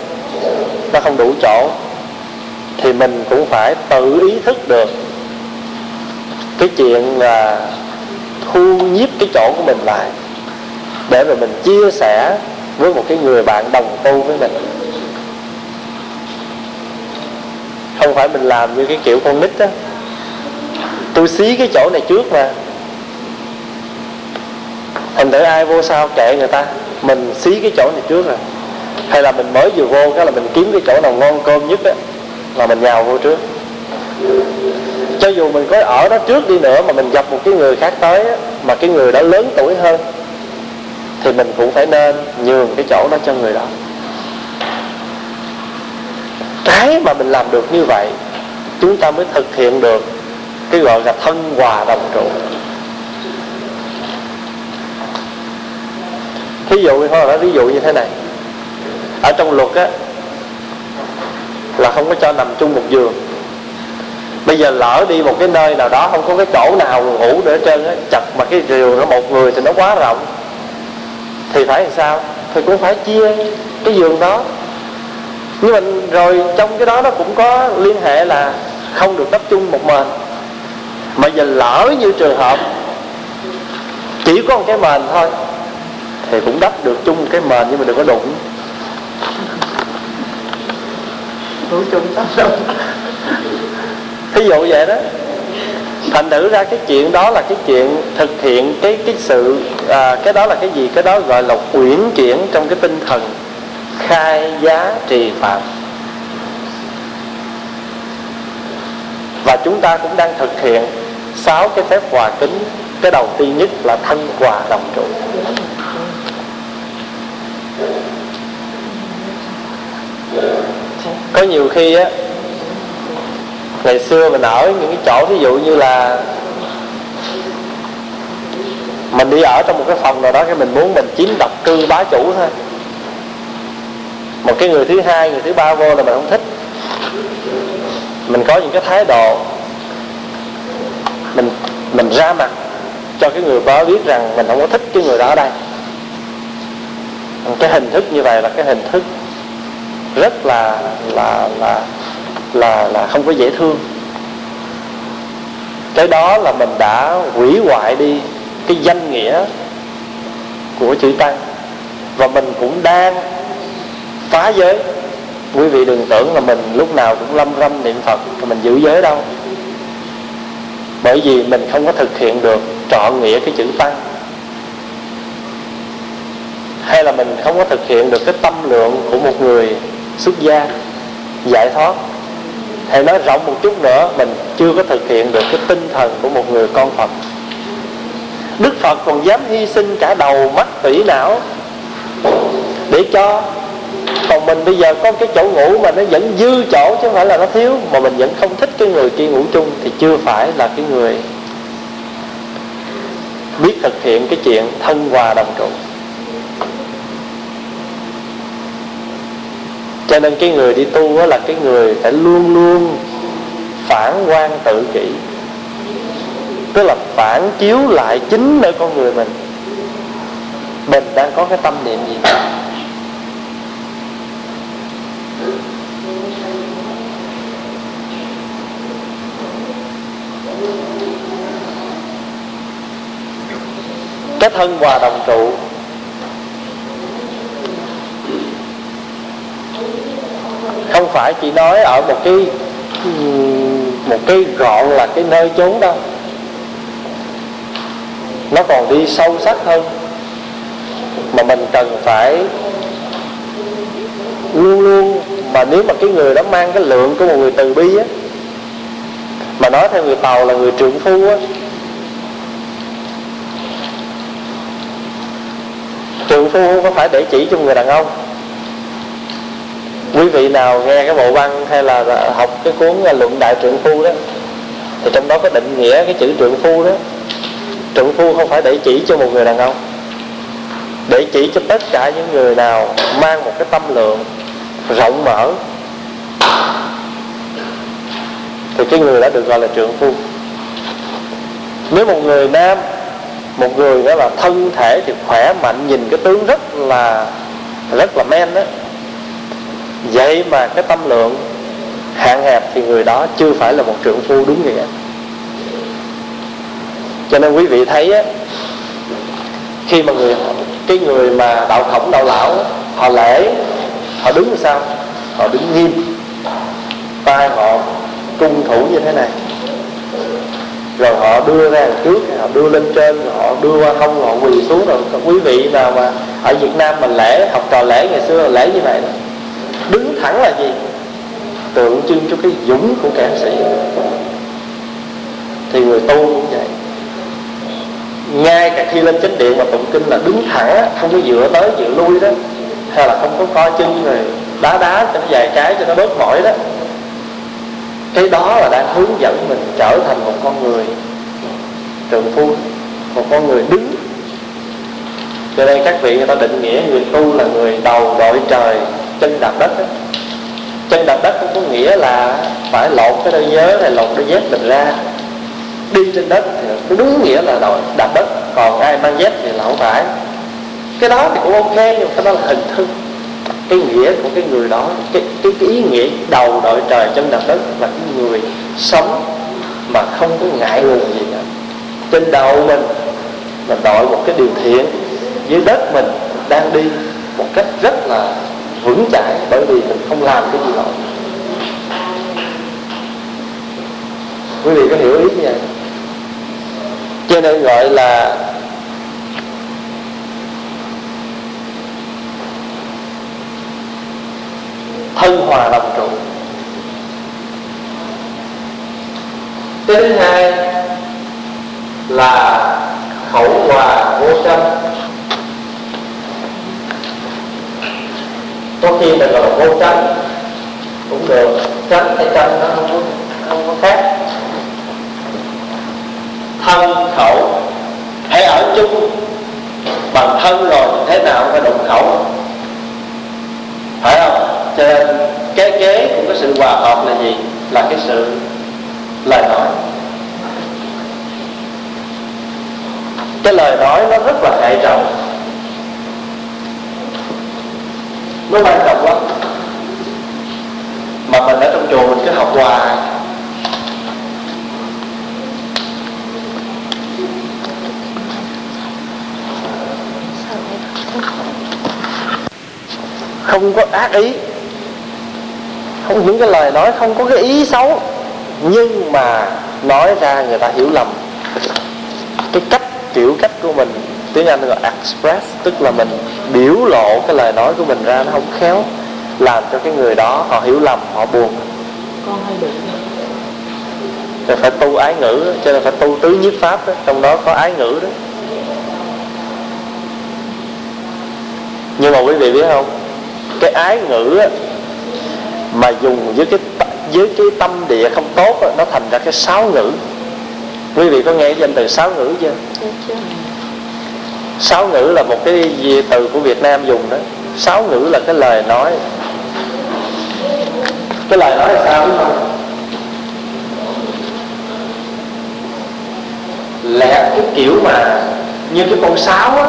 nó không đủ chỗ thì mình cũng phải tự ý thức được cái chuyện là thu nhiếp cái chỗ của mình lại, để mà mình chia sẻ với một cái người bạn đồng tu với mình. Không phải mình làm như cái kiểu con nít á. Tôi xí cái chỗ này trước mà. Thành thử ai vô sao kệ người ta? Mình xí cái chỗ này trước rồi. Hay là mình mới vừa vô cái là mình kiếm cái chỗ nào ngon cơm nhất á là mình nhào vô trước. Cho dù mình có ở đó trước đi nữa mà mình gặp một cái người khác tới mà cái người đó lớn tuổi hơn, thì mình cũng phải nên nhường cái chỗ đó cho người đó. Cái mà mình làm được như vậy, chúng ta mới thực hiện được cái gọi là thân hòa đồng trụ. Thí dụ thôi, ví dụ như thế này. Ở trong luật á là không có cho nằm chung một giường. Bây giờ lỡ đi một cái nơi nào đó, không có cái chỗ nào ngủ để trơn á chặt mà cái giường nó một người thì nó quá rộng. Thì phải làm sao? Thì cũng phải chia cái giường đó. Nhưng mà rồi trong cái đó nó cũng có liên hệ là không được đắp chung một mền mà giờ lỡ như trường hợp chỉ có một cái mền thôi, thì cũng đắp được chung cái mền nhưng mà đừng có đụng. Ngủ chung tắm đâu thí dụ vậy đó. Thành thử ra cái chuyện đó là cái chuyện thực hiện cái cái sự à, cái đó là cái gì? Cái đó gọi là uyển chuyển trong cái tinh thần khai giá trì phạm. Và chúng ta cũng đang thực hiện sáu cái phép hòa kính. Cái đầu tiên nhất là thân hòa đồng trụ có nhiều khi á, ngày xưa mình ở những cái chỗ ví dụ như là mình đi ở trong một cái phòng nào đó cái mình muốn mình chiếm độc cư bá chủ thôi. Một cái người thứ hai, người thứ ba vô là mình không thích. Mình có những cái thái độ, mình mình ra mặt cho cái người đó biết rằng mình không có thích cái người đó ở đây. Cái hình thức như vậy là cái hình thức rất là là là là là không có dễ thương. Cái đó là mình đã hủy hoại đi cái danh nghĩa của chữ tăng. Và mình cũng đang phá giới. Quý vị đừng tưởng là mình lúc nào cũng lâm râm niệm phật, và mình giữ giới đâu. Bởi vì mình không có thực hiện được trọn nghĩa cái chữ tăng. Hay là mình không có thực hiện được cái tâm lượng của một người xuất gia, giải thoát. Hay nói rộng một chút nữa, mình chưa có thực hiện được cái tinh thần của một người con phật. Đức phật còn dám hy sinh cả đầu mắt tủy não để cho còn mình bây giờ có cái chỗ ngủ mà nó vẫn dư chỗ chứ không phải là nó thiếu, mà mình vẫn không thích cái người kia ngủ chung thì chưa phải là cái người biết thực hiện cái chuyện thân hòa đồng trụ. Cho nên cái người đi tu đó là cái người phải luôn luôn phản quan tự kỷ. Tức là phản chiếu lại chính nơi con người mình. Mình đang có cái tâm niệm gì? Cái thân hòa đồng trụ không phải chỉ nói ở một cái một cái gọn là cái nơi chốn đâu nó còn đi sâu sắc hơn. Mà mình cần phải luôn luôn, mà nếu mà cái người đó mang cái lượng của một người từ bi á, mà nói theo người tàu là người trưởng phu á trưởng phu không có phải để chỉ cho người đàn ông quý vị nào nghe cái bộ văn hay là học cái cuốn à, luận đại trượng phu đó, thì trong đó có định nghĩa cái chữ trượng phu đó. Trượng phu không phải để chỉ cho một người đàn ông, để chỉ cho tất cả những người nào mang một cái tâm lượng rộng mở, thì cái người đó được gọi là trượng phu. Nếu một người nam, một người đó là thân thể thì khỏe mạnh, nhìn cái tướng rất là rất là men đó vậy mà cái tâm lượng hạn hẹp thì người đó chưa phải là một trượng phu đúng nghĩa. Cho nên quý vị thấy á, khi mà người cái người mà đạo khổng đạo lão họ lễ họ đứng như sao? Họ đứng nghiêm. Tay họ cung thủ như thế này. Rồi họ đưa ra trước họ đưa lên trên họ đưa qua hông họ quỳ xuống. Rồi quý vị nào mà ở Việt Nam mình lễ học trò lễ ngày xưa là lễ như vậy đó đứng thẳng là gì? Tượng trưng cho cái dũng của kẻ sĩ. Thì người tu cũng vậy. Ngay cả khi lên chánh điện mà tụng kinh là đứng thẳng, không có dựa tới, dựa lui đó. Hay là không có co chân rồi đá đá cho nó dài cái cho nó bớt mỏi đó. Cái đó là đang hướng dẫn mình trở thành một con người trường phu, một con người đứng. Cho nên các vị người ta định nghĩa người tu là người đầu đội trời chân đạp đất đó. chân đạp đất không có nghĩa là phải lột cái đôi nhớ này lột đôi dép mình ra. Đi trên đất thì đúng nghĩa là đội đạp đất còn ai mang dép thì là không phải. Cái đó thì cũng ok nhưng cái đó là hình thức. Cái nghĩa của cái người đó cái, cái, cái ý nghĩa đầu đội trời chân đạp đất là cái người sống mà không có ngại ngùng gì cả. Trên đầu mình mình đội một cái điều thiện dưới đất mình đang đi một cách rất là vững chãi, bởi vì mình không làm cái gì lỗi quý vị có hiểu ý như vậy cho nên gọi là thân hòa đồng trụ cái thứ hai là khẩu hòa vô tranh có khi là gọi vô tranh. Cũng được. Tranh hay tranh nó không có, không có khác. Thân khẩu. Hãy ở chung. Bằng thân rồi thế nào phải đồng khẩu? Phải không? Cho nên kế kế của cái sự hòa hợp là gì? Là cái sự lời nói. Cái lời nói nó rất là hệ trọng. Nó quan trọng lắm. Mà mình ở trong chùa mình cứ học hoài. Không có ác ý. Không những cái lời nói, không có cái ý xấu. Nhưng mà nói ra người ta hiểu lầm. Cái cách, kiểu cách của mình tiếng anh gọi express tức là mình biểu lộ cái lời nói của mình ra nó không khéo làm cho cái người đó họ hiểu lầm họ buồn. Con hay bị rồi phải tu ái ngữ cho nên phải tu tứ nhiếp pháp đó. trong đó có ái ngữ đó. Nhưng mà quý vị biết không? Cái ái ngữ á, mà dùng với cái với cái tâm địa không tốt á, nó thành ra cái sáu ngữ. Quý vị có nghe danh từ sáu ngữ chưa sáu ngữ là một cái gì từ của Việt Nam dùng đó. Sáu ngữ là cái lời nói. Cái lời nói là sao đúng không? Lẹ cái kiểu mà như cái con sáo á.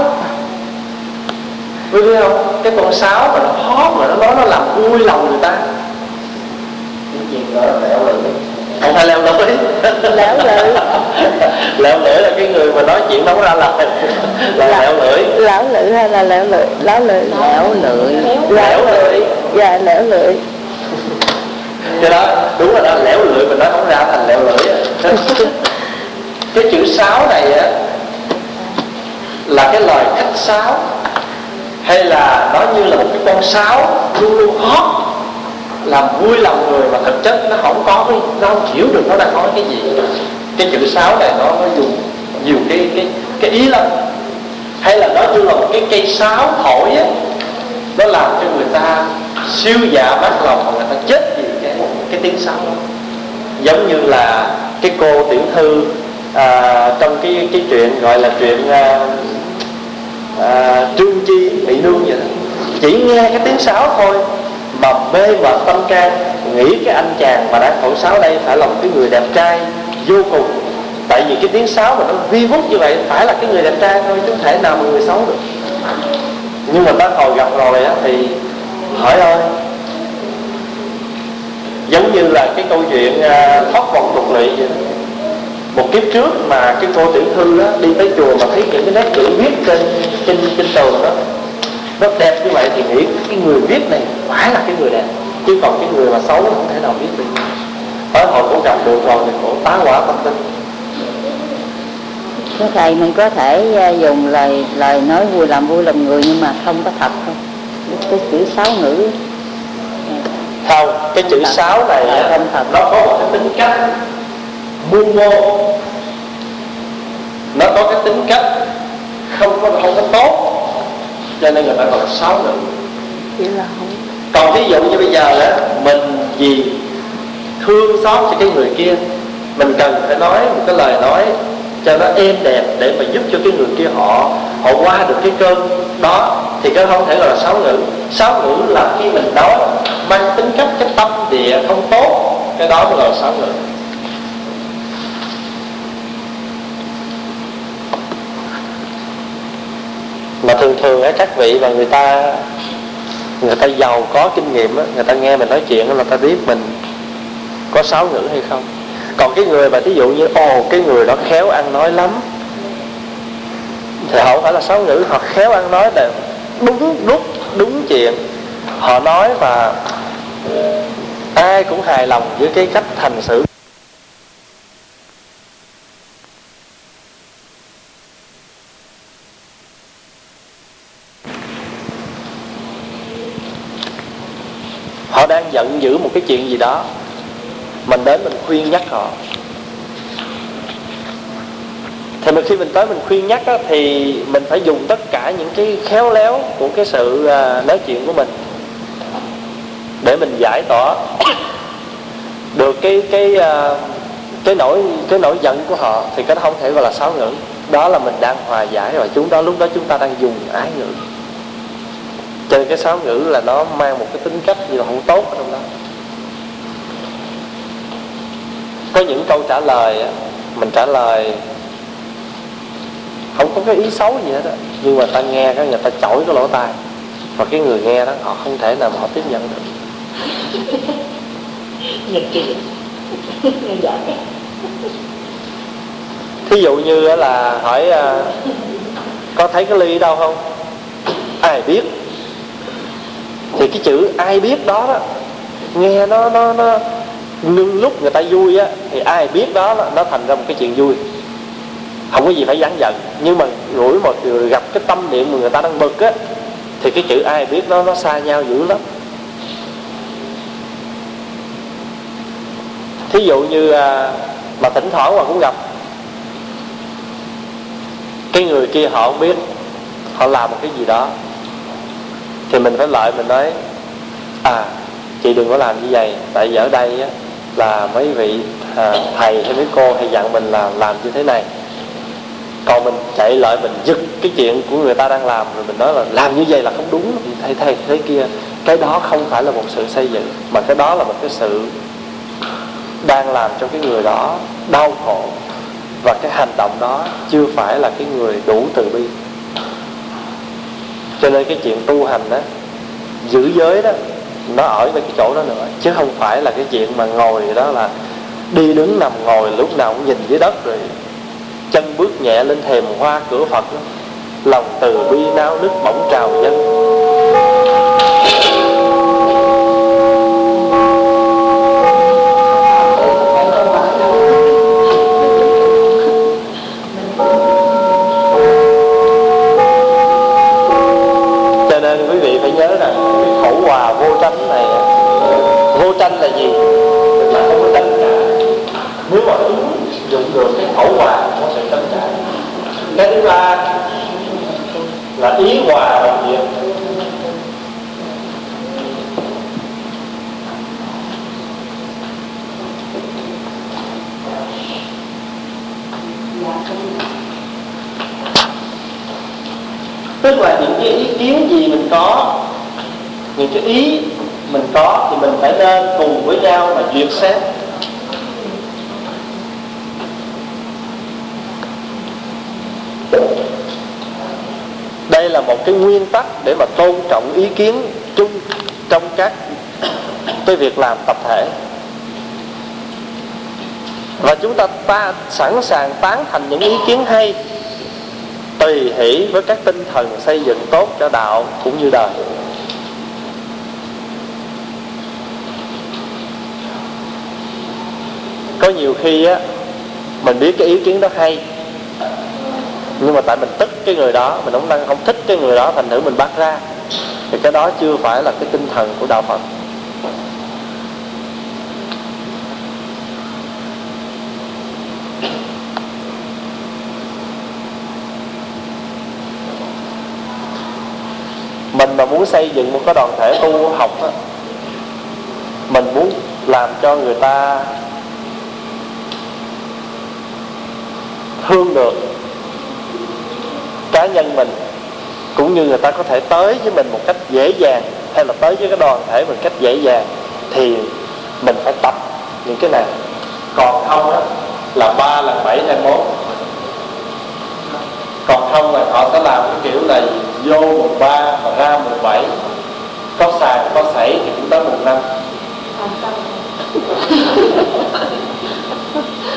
Quý biết không? Cái con sáo mà nó hót mà nó nói nó làm vui lòng người ta. Cái chuyện đó là lẹo lưỡi không phải leo lưỡi lẻo lưỡi lẹo lưỡi là cái người mà nói chuyện không ra lời. Là lẹo lưỡi lẻo lưỡi hay là lẻo lưỡi lẻo lưỡi lẻo lưỡi lẻo lưỡi dạ lẻo lưỡi cái đó đúng rồi đó lẻo lưỡi mình nói không ra thành lẹo lưỡi cái chữ sáo này á là cái lời khách sáo hay là nó như là một cái con sáo luôn luôn hót làm vui lòng người mà thực chất nó không có cái nó không hiểu được nó đang nói cái gì. Cái chữ sáu này nó nó dùng nhiều cái cái cái ý lắm. Hay là nó như là một cái cây sáo thổi á nó làm cho người ta siêu dạ bác lòng mà người ta chết vì cái cái tiếng sáo đó. Giống như là cái cô tiểu thư à, trong cái cái chuyện gọi là chuyện à, à, trương chi bị nương vậy đó. Chỉ nghe cái tiếng sáo thôi mà mê mệt tâm can, nghĩ cái anh chàng mà đang thổi sáo đây phải là một cái người đẹp trai vô cùng. Tại vì cái tiếng sáo mà nó vi vút như vậy phải là cái người đẹp trai thôi, chứ không thể nào mà người xấu được. Nhưng mà tới hồi gặp rồi á, thì hỏi ơi, giống như là cái câu chuyện à, thoát vòng tục lụy vậy. Một kiếp trước mà cái cô tiểu thư đó đi tới chùa mà thấy những cái nét chữ viết trên trên trên tường đó nó đẹp như vậy thì nghĩ cái người viết này phải là cái người đẹp. Chứ còn cái người mà xấu thì không thể nào viết được. Tới hồi cổ gặp được rồi thì cổ tá quả tâm tinh Thưa thầy mình có thể à, dùng lời lời nói vui làm vui lòng người nhưng mà không có thật không? Cái chữ sáu ngữ. Không cái chữ sáo này á, Không thật. nó có một cái tính cách mưu mô. Nó có cái tính cách không có không có tốt cho nên người ta gọi là sáo ngữ chỉ là không. Còn ví dụ như bây giờ á mình vì thương xót cho cái người kia mình cần phải nói một cái lời nói cho nó êm đẹp để mà giúp cho cái người kia họ họ qua được cái cơn đó thì cái không thể gọi là sáo ngữ sáo ngữ là khi mình nói mang tính cách cái tâm địa không tốt cái đó mới gọi là sáo ngữ mà thường thường á, các vị và người ta người ta giàu có kinh nghiệm á, người ta nghe mình nói chuyện á, là ta biết mình có sáu ngữ hay không. Còn cái người mà thí dụ như, ồ, cái người đó khéo ăn nói lắm, thì họ không phải là sáu ngữ, họ khéo ăn nói là đúng lúc, đúng chuyện. Họ nói và ai cũng hài lòng với cái cách hành xử họ đang giận dữ một cái chuyện gì đó mình đến mình khuyên nhắc họ. Thì mà khi mình tới mình khuyên nhắc á, thì mình phải dùng tất cả những cái khéo léo của cái sự à, nói chuyện của mình để mình giải tỏa được cái cái à, cái nỗi cái nỗi giận của họ. Thì cái đó không thể gọi là sáo ngữ. Đó là mình đang hòa giải và chúng đó lúc đó chúng ta đang dùng ái ngữ cho nên cái sáo ngữ là nó mang một cái tính cách như là không tốt ở trong đó. Có những câu trả lời á, mình trả lời không có cái ý xấu gì hết á nhưng mà ta nghe cái người ta chổi cái lỗ tai. Và cái người nghe đó họ không thể nào mà họ tiếp nhận được. Nhật kỳ thí dụ như là hỏi à, có thấy cái ly đâu không? Ai biết thì cái chữ ai biết đó, đó nghe nó nó nó nhưng lúc người ta vui á thì ai biết đó là nó thành ra một cái chuyện vui. Không có gì phải gián giận nhưng mà rủi một gặp cái tâm niệm mà người ta đang bực á thì cái chữ ai biết nó nó xa nhau dữ lắm. Thí dụ như à, mà thỉnh thoảng mà cũng gặp cái người kia họ không biết họ làm một cái gì đó thì mình phải lợi mình nói à chị đừng có làm như vậy tại vì ở đây á, là mấy vị à, thầy hay mấy cô hay dặn mình là làm như thế này. Còn mình chạy lại mình giật cái chuyện của người ta đang làm rồi mình nói là làm như vậy là không đúng thì thầy thầy thế kia. Cái đó không phải là một sự xây dựng mà cái đó là một cái sự đang làm cho cái người đó đau khổ. Và cái hành động đó chưa phải là cái người đủ từ bi cho nên cái chuyện tu hành đó giữ giới đó, nó ở với cái chỗ đó nữa chứ không phải là cái chuyện mà ngồi đó là đi đứng nằm ngồi lúc nào cũng nhìn dưới đất rồi chân bước nhẹ lên thềm hoa cửa phật đó. lòng từ bi nao nức bỗng trào dâng dùng được cái khẩu hòa nó sẽ trấn cãi cái thứ ba là ý hòa đồng nghiệp. Tức là những cái ý kiến gì mình có, những cái ý mình có thì mình phải nên cùng với nhau mà duyệt xét. Đây là một cái nguyên tắc để mà tôn trọng ý kiến chung trong các cái việc làm tập thể. Và chúng ta ta sẵn sàng tán thành những ý kiến hay, tùy hỷ với các tinh thần xây dựng tốt cho đạo cũng như đời. Có nhiều khi á, mình biết cái ý kiến đó hay nhưng mà tại mình tức cái người đó, mình không đang không thích cái người đó, thành thử mình bắt ra. Thì cái đó chưa phải là cái tinh thần của đạo phật. Mình mà muốn xây dựng một cái đoàn thể tu học á, mình muốn làm cho người ta thương được cá nhân mình cũng như người ta có thể tới với mình một cách dễ dàng hay là tới với cái đoàn thể mình cách dễ dàng thì mình phải tập những cái này. Còn không á là ba lần bảy hai mốt còn không là họ sẽ làm cái kiểu là vô mùng ba và ra mùng bảy. Có sàn có sảy thì cũng tới mùng năm.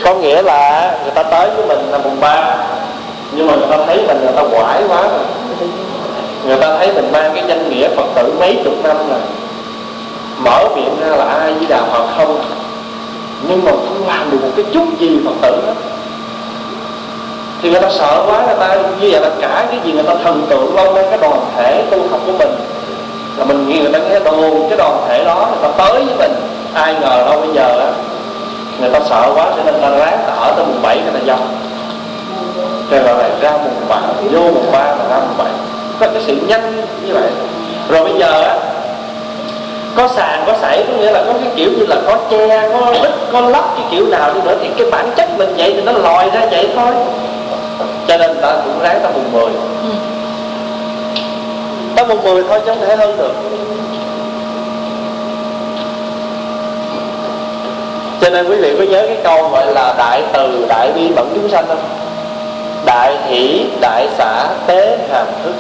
Có nghĩa là người ta tới với mình là mùng ba nhưng mà người ta thấy mình người ta quải quá rồi người ta thấy mình mang cái danh nghĩa phật tử mấy chục năm rồi mở miệng ra là ai với đạo phật không nhưng mà không làm được một cái chút gì phật tử đó thì người ta sợ quá người ta như vậy là cả cái gì người ta thần tượng lâu nay cái đoàn thể tu học của mình là mình nghĩ người ta nghe đồn cái đoàn thể đó người ta tới với mình ai ngờ đâu bây giờ á người ta sợ quá cho nên người ta ráng ta ở tới mùng bảy người ta dòng rồi gọi là ra mùng bảy, vô mùng ba và ra mùng bảy có cái sự nhanh như vậy. Rồi bây giờ á có sàn có sảy có nghĩa là có cái kiểu như là có che có lít có lắp cái kiểu nào đi nữa thì cái bản chất mình vậy thì nó lòi ra vậy thôi. Cho nên ta cũng ráng ta mùng mười. Ta mùng mười thôi chứ không thể hơn được. Cho nên quý vị có nhớ cái câu gọi là đại từ đại bi bẩn chúng sanh không? Đại hỷ, đại xã, tế, hàm thức.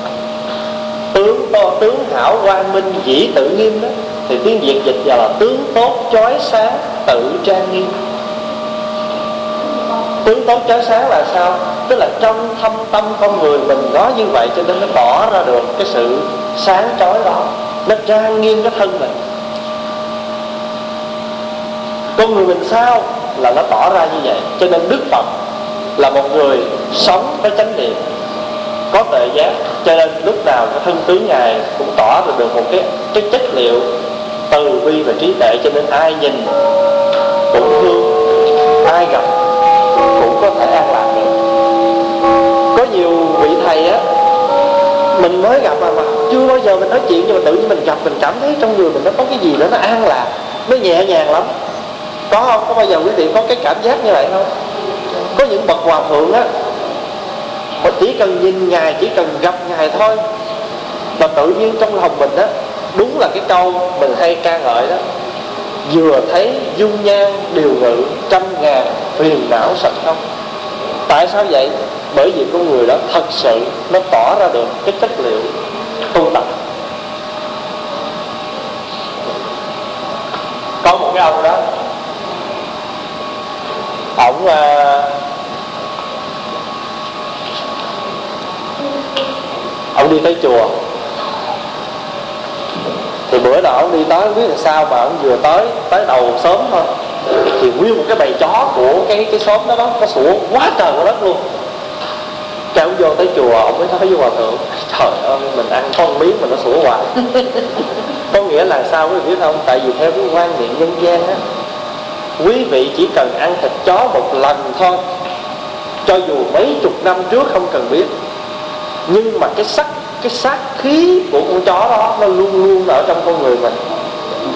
Tướng to, tướng hảo, quang minh, dĩ tự nghiêm đó. Thì tiếng việt dịch giờ là tướng tốt, chói sáng, tự trang nghiêm. Tướng tốt, chói sáng là sao? Tức là trong thâm tâm con người mình có như vậy cho nên nó tỏ ra được cái sự sáng chói đó. Nó trang nghiêm cái thân mình. Con người mình sao là nó tỏ ra như vậy? Cho nên đức phật là một người sống với chánh niệm có tuệ giác cho nên lúc nào cái thân tướng ngài cũng tỏ ra được một cái cái chất liệu từ bi và trí tuệ cho nên ai nhìn cũng thương ai gặp cũng có thể an lạc được. Có nhiều vị thầy á mình mới gặp mà, mà chưa bao giờ mình nói chuyện nhưng mà tự nhiên mình gặp mình cảm thấy trong người mình nó có cái gì đó nó an lạc nó nhẹ nhàng lắm. Có không? Có bao giờ quý vị có cái cảm giác như vậy không? Có những bậc hòa thượng á mà chỉ cần nhìn ngài chỉ cần gặp ngài thôi mà tự nhiên trong lòng mình á đúng là cái câu mình hay ca ngợi đó vừa thấy dung nhan điều ngự trăm ngàn phiền não sạch không? Tại sao vậy? Bởi vì con người đó thật sự nó tỏ ra được cái chất liệu tu tập. Có một cái ông đó ổng uh, ông đi tới chùa. Thì bữa nào ông đi tới, không biết là sao mà ông vừa tới tới đầu sớm thôi. Thì nguyên một cái bầy chó của cái cái xóm đó đó, nó sủa quá trời quá đất luôn. Cái ông vô tới chùa, ông mới nói với hòa thượng, trời ơi, mình ăn con miếng mà nó sủa hoài. Có nghĩa là sao quý vị biết không? Tại vì theo cái quan niệm nhân gian á, quý vị chỉ cần ăn thịt chó một lần thôi. Cho dù mấy chục năm trước không cần biết nhưng mà cái sắc, cái sát khí của con chó đó, nó luôn luôn ở trong con người mình.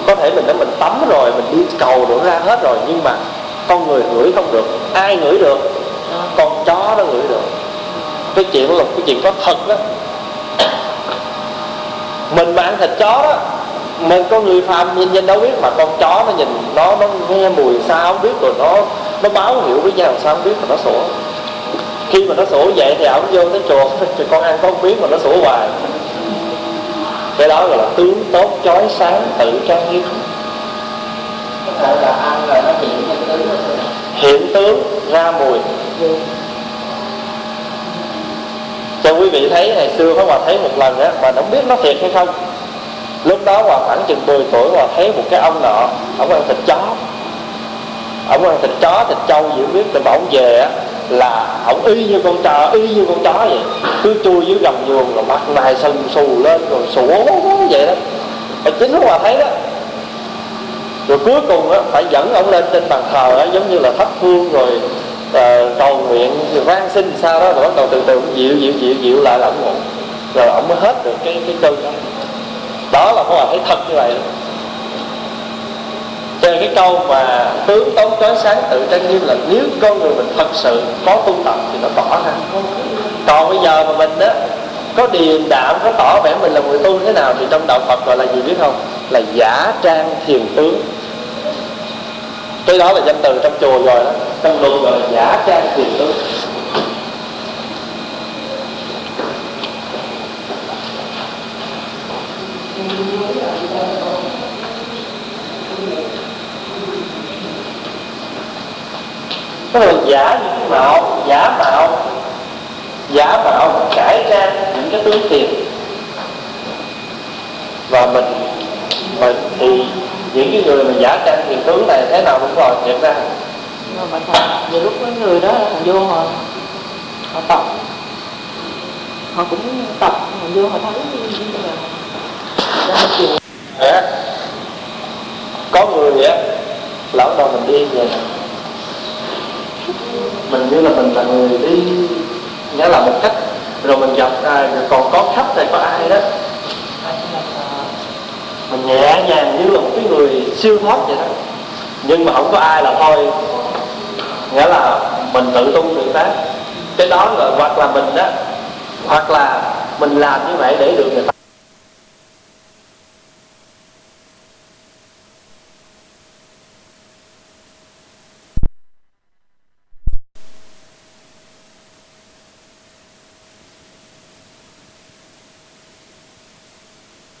Có thể mình đã mình tắm rồi, mình đi cầu đổ ra hết rồi, nhưng mà con người ngửi không được. Ai ngửi được? Con chó nó ngửi được. Cái chuyện là, cái chuyện có thật đó. Mình mà ăn thịt chó đó, mình có người phàm nhìn nhìn đâu biết, mà con chó nó nhìn nó nó nghe mùi sao không biết, rồi nó nó báo hiệu với nhau sao không biết, mà nó sủa khi mà nó sủa vậy thì ổng vô tới chuột, thì con ăn có không biết mà nó sủa hoài. Cái đó gọi là tướng tốt chói sáng tự trang nghiêm có là ăn nó hiện tướng tướng ra mùi. Cho quý vị thấy, ngày xưa có mà thấy một lần á, mà không biết nó thiệt hay không. Lúc đó Hòa khoảng chừng 10 tuổi, Hòa thấy một cái ông nọ, ông ăn thịt chó. Ông ăn thịt chó, thịt trâu gì không biết, rồi mà ông về á là ông y như con trò y như con chó vậy. Cứ chui dưới gầm giường rồi mặt mày sần xù lên rồi sủa vậy đó. Mà chính Hòa thấy đó rồi cuối cùng á phải dẫn ông lên trên bàn thờ á giống như là thắp hương rồi uh, cầu nguyện rồi van xin sao đó rồi bắt đầu từ từ dịu dịu dịu dịu lại là ông ngủ. Rồi ông mới hết được cái cái cơn đó. Đó là có thấy thật như vậy về cái câu mà tướng tốn chói sáng tự trang nghiêm là nếu con người mình thật sự có tu tập thì nó tỏ ra. Còn bây giờ mà mình đó có điềm đạm, có tỏ vẻ mình là người tu thế nào thì trong đạo Phật gọi là gì biết không? Là giả trang thiền tướng. Cái đó là danh từ trong chùa rồi đó. Trong luật gọi là giả trang thiền tướng. Tức là giả mạo, giả mạo Giả mạo, cải trang những cái tướng tiền Và mình mình thì những cái người mà giả trang thiền tướng này thế nào cũng rồi thiệt ra. Mà thật nhiều lúc có người đó họ vô họ họ tập. Họ cũng tập họ vô họ thấy ra Đấy. có người á bắt đầu mình đi vậy mình như là mình là người đi, nghĩa là một cách, rồi mình gặp ai, rồi còn có khách này có ai đó. Mình nhẹ nhàng như là một cái người siêu thoát vậy đó. Nhưng mà không có ai là thôi. Nghĩa là mình tự tu tự tác. Cái đó là hoặc là mình đó, hoặc là mình làm như vậy để được người ta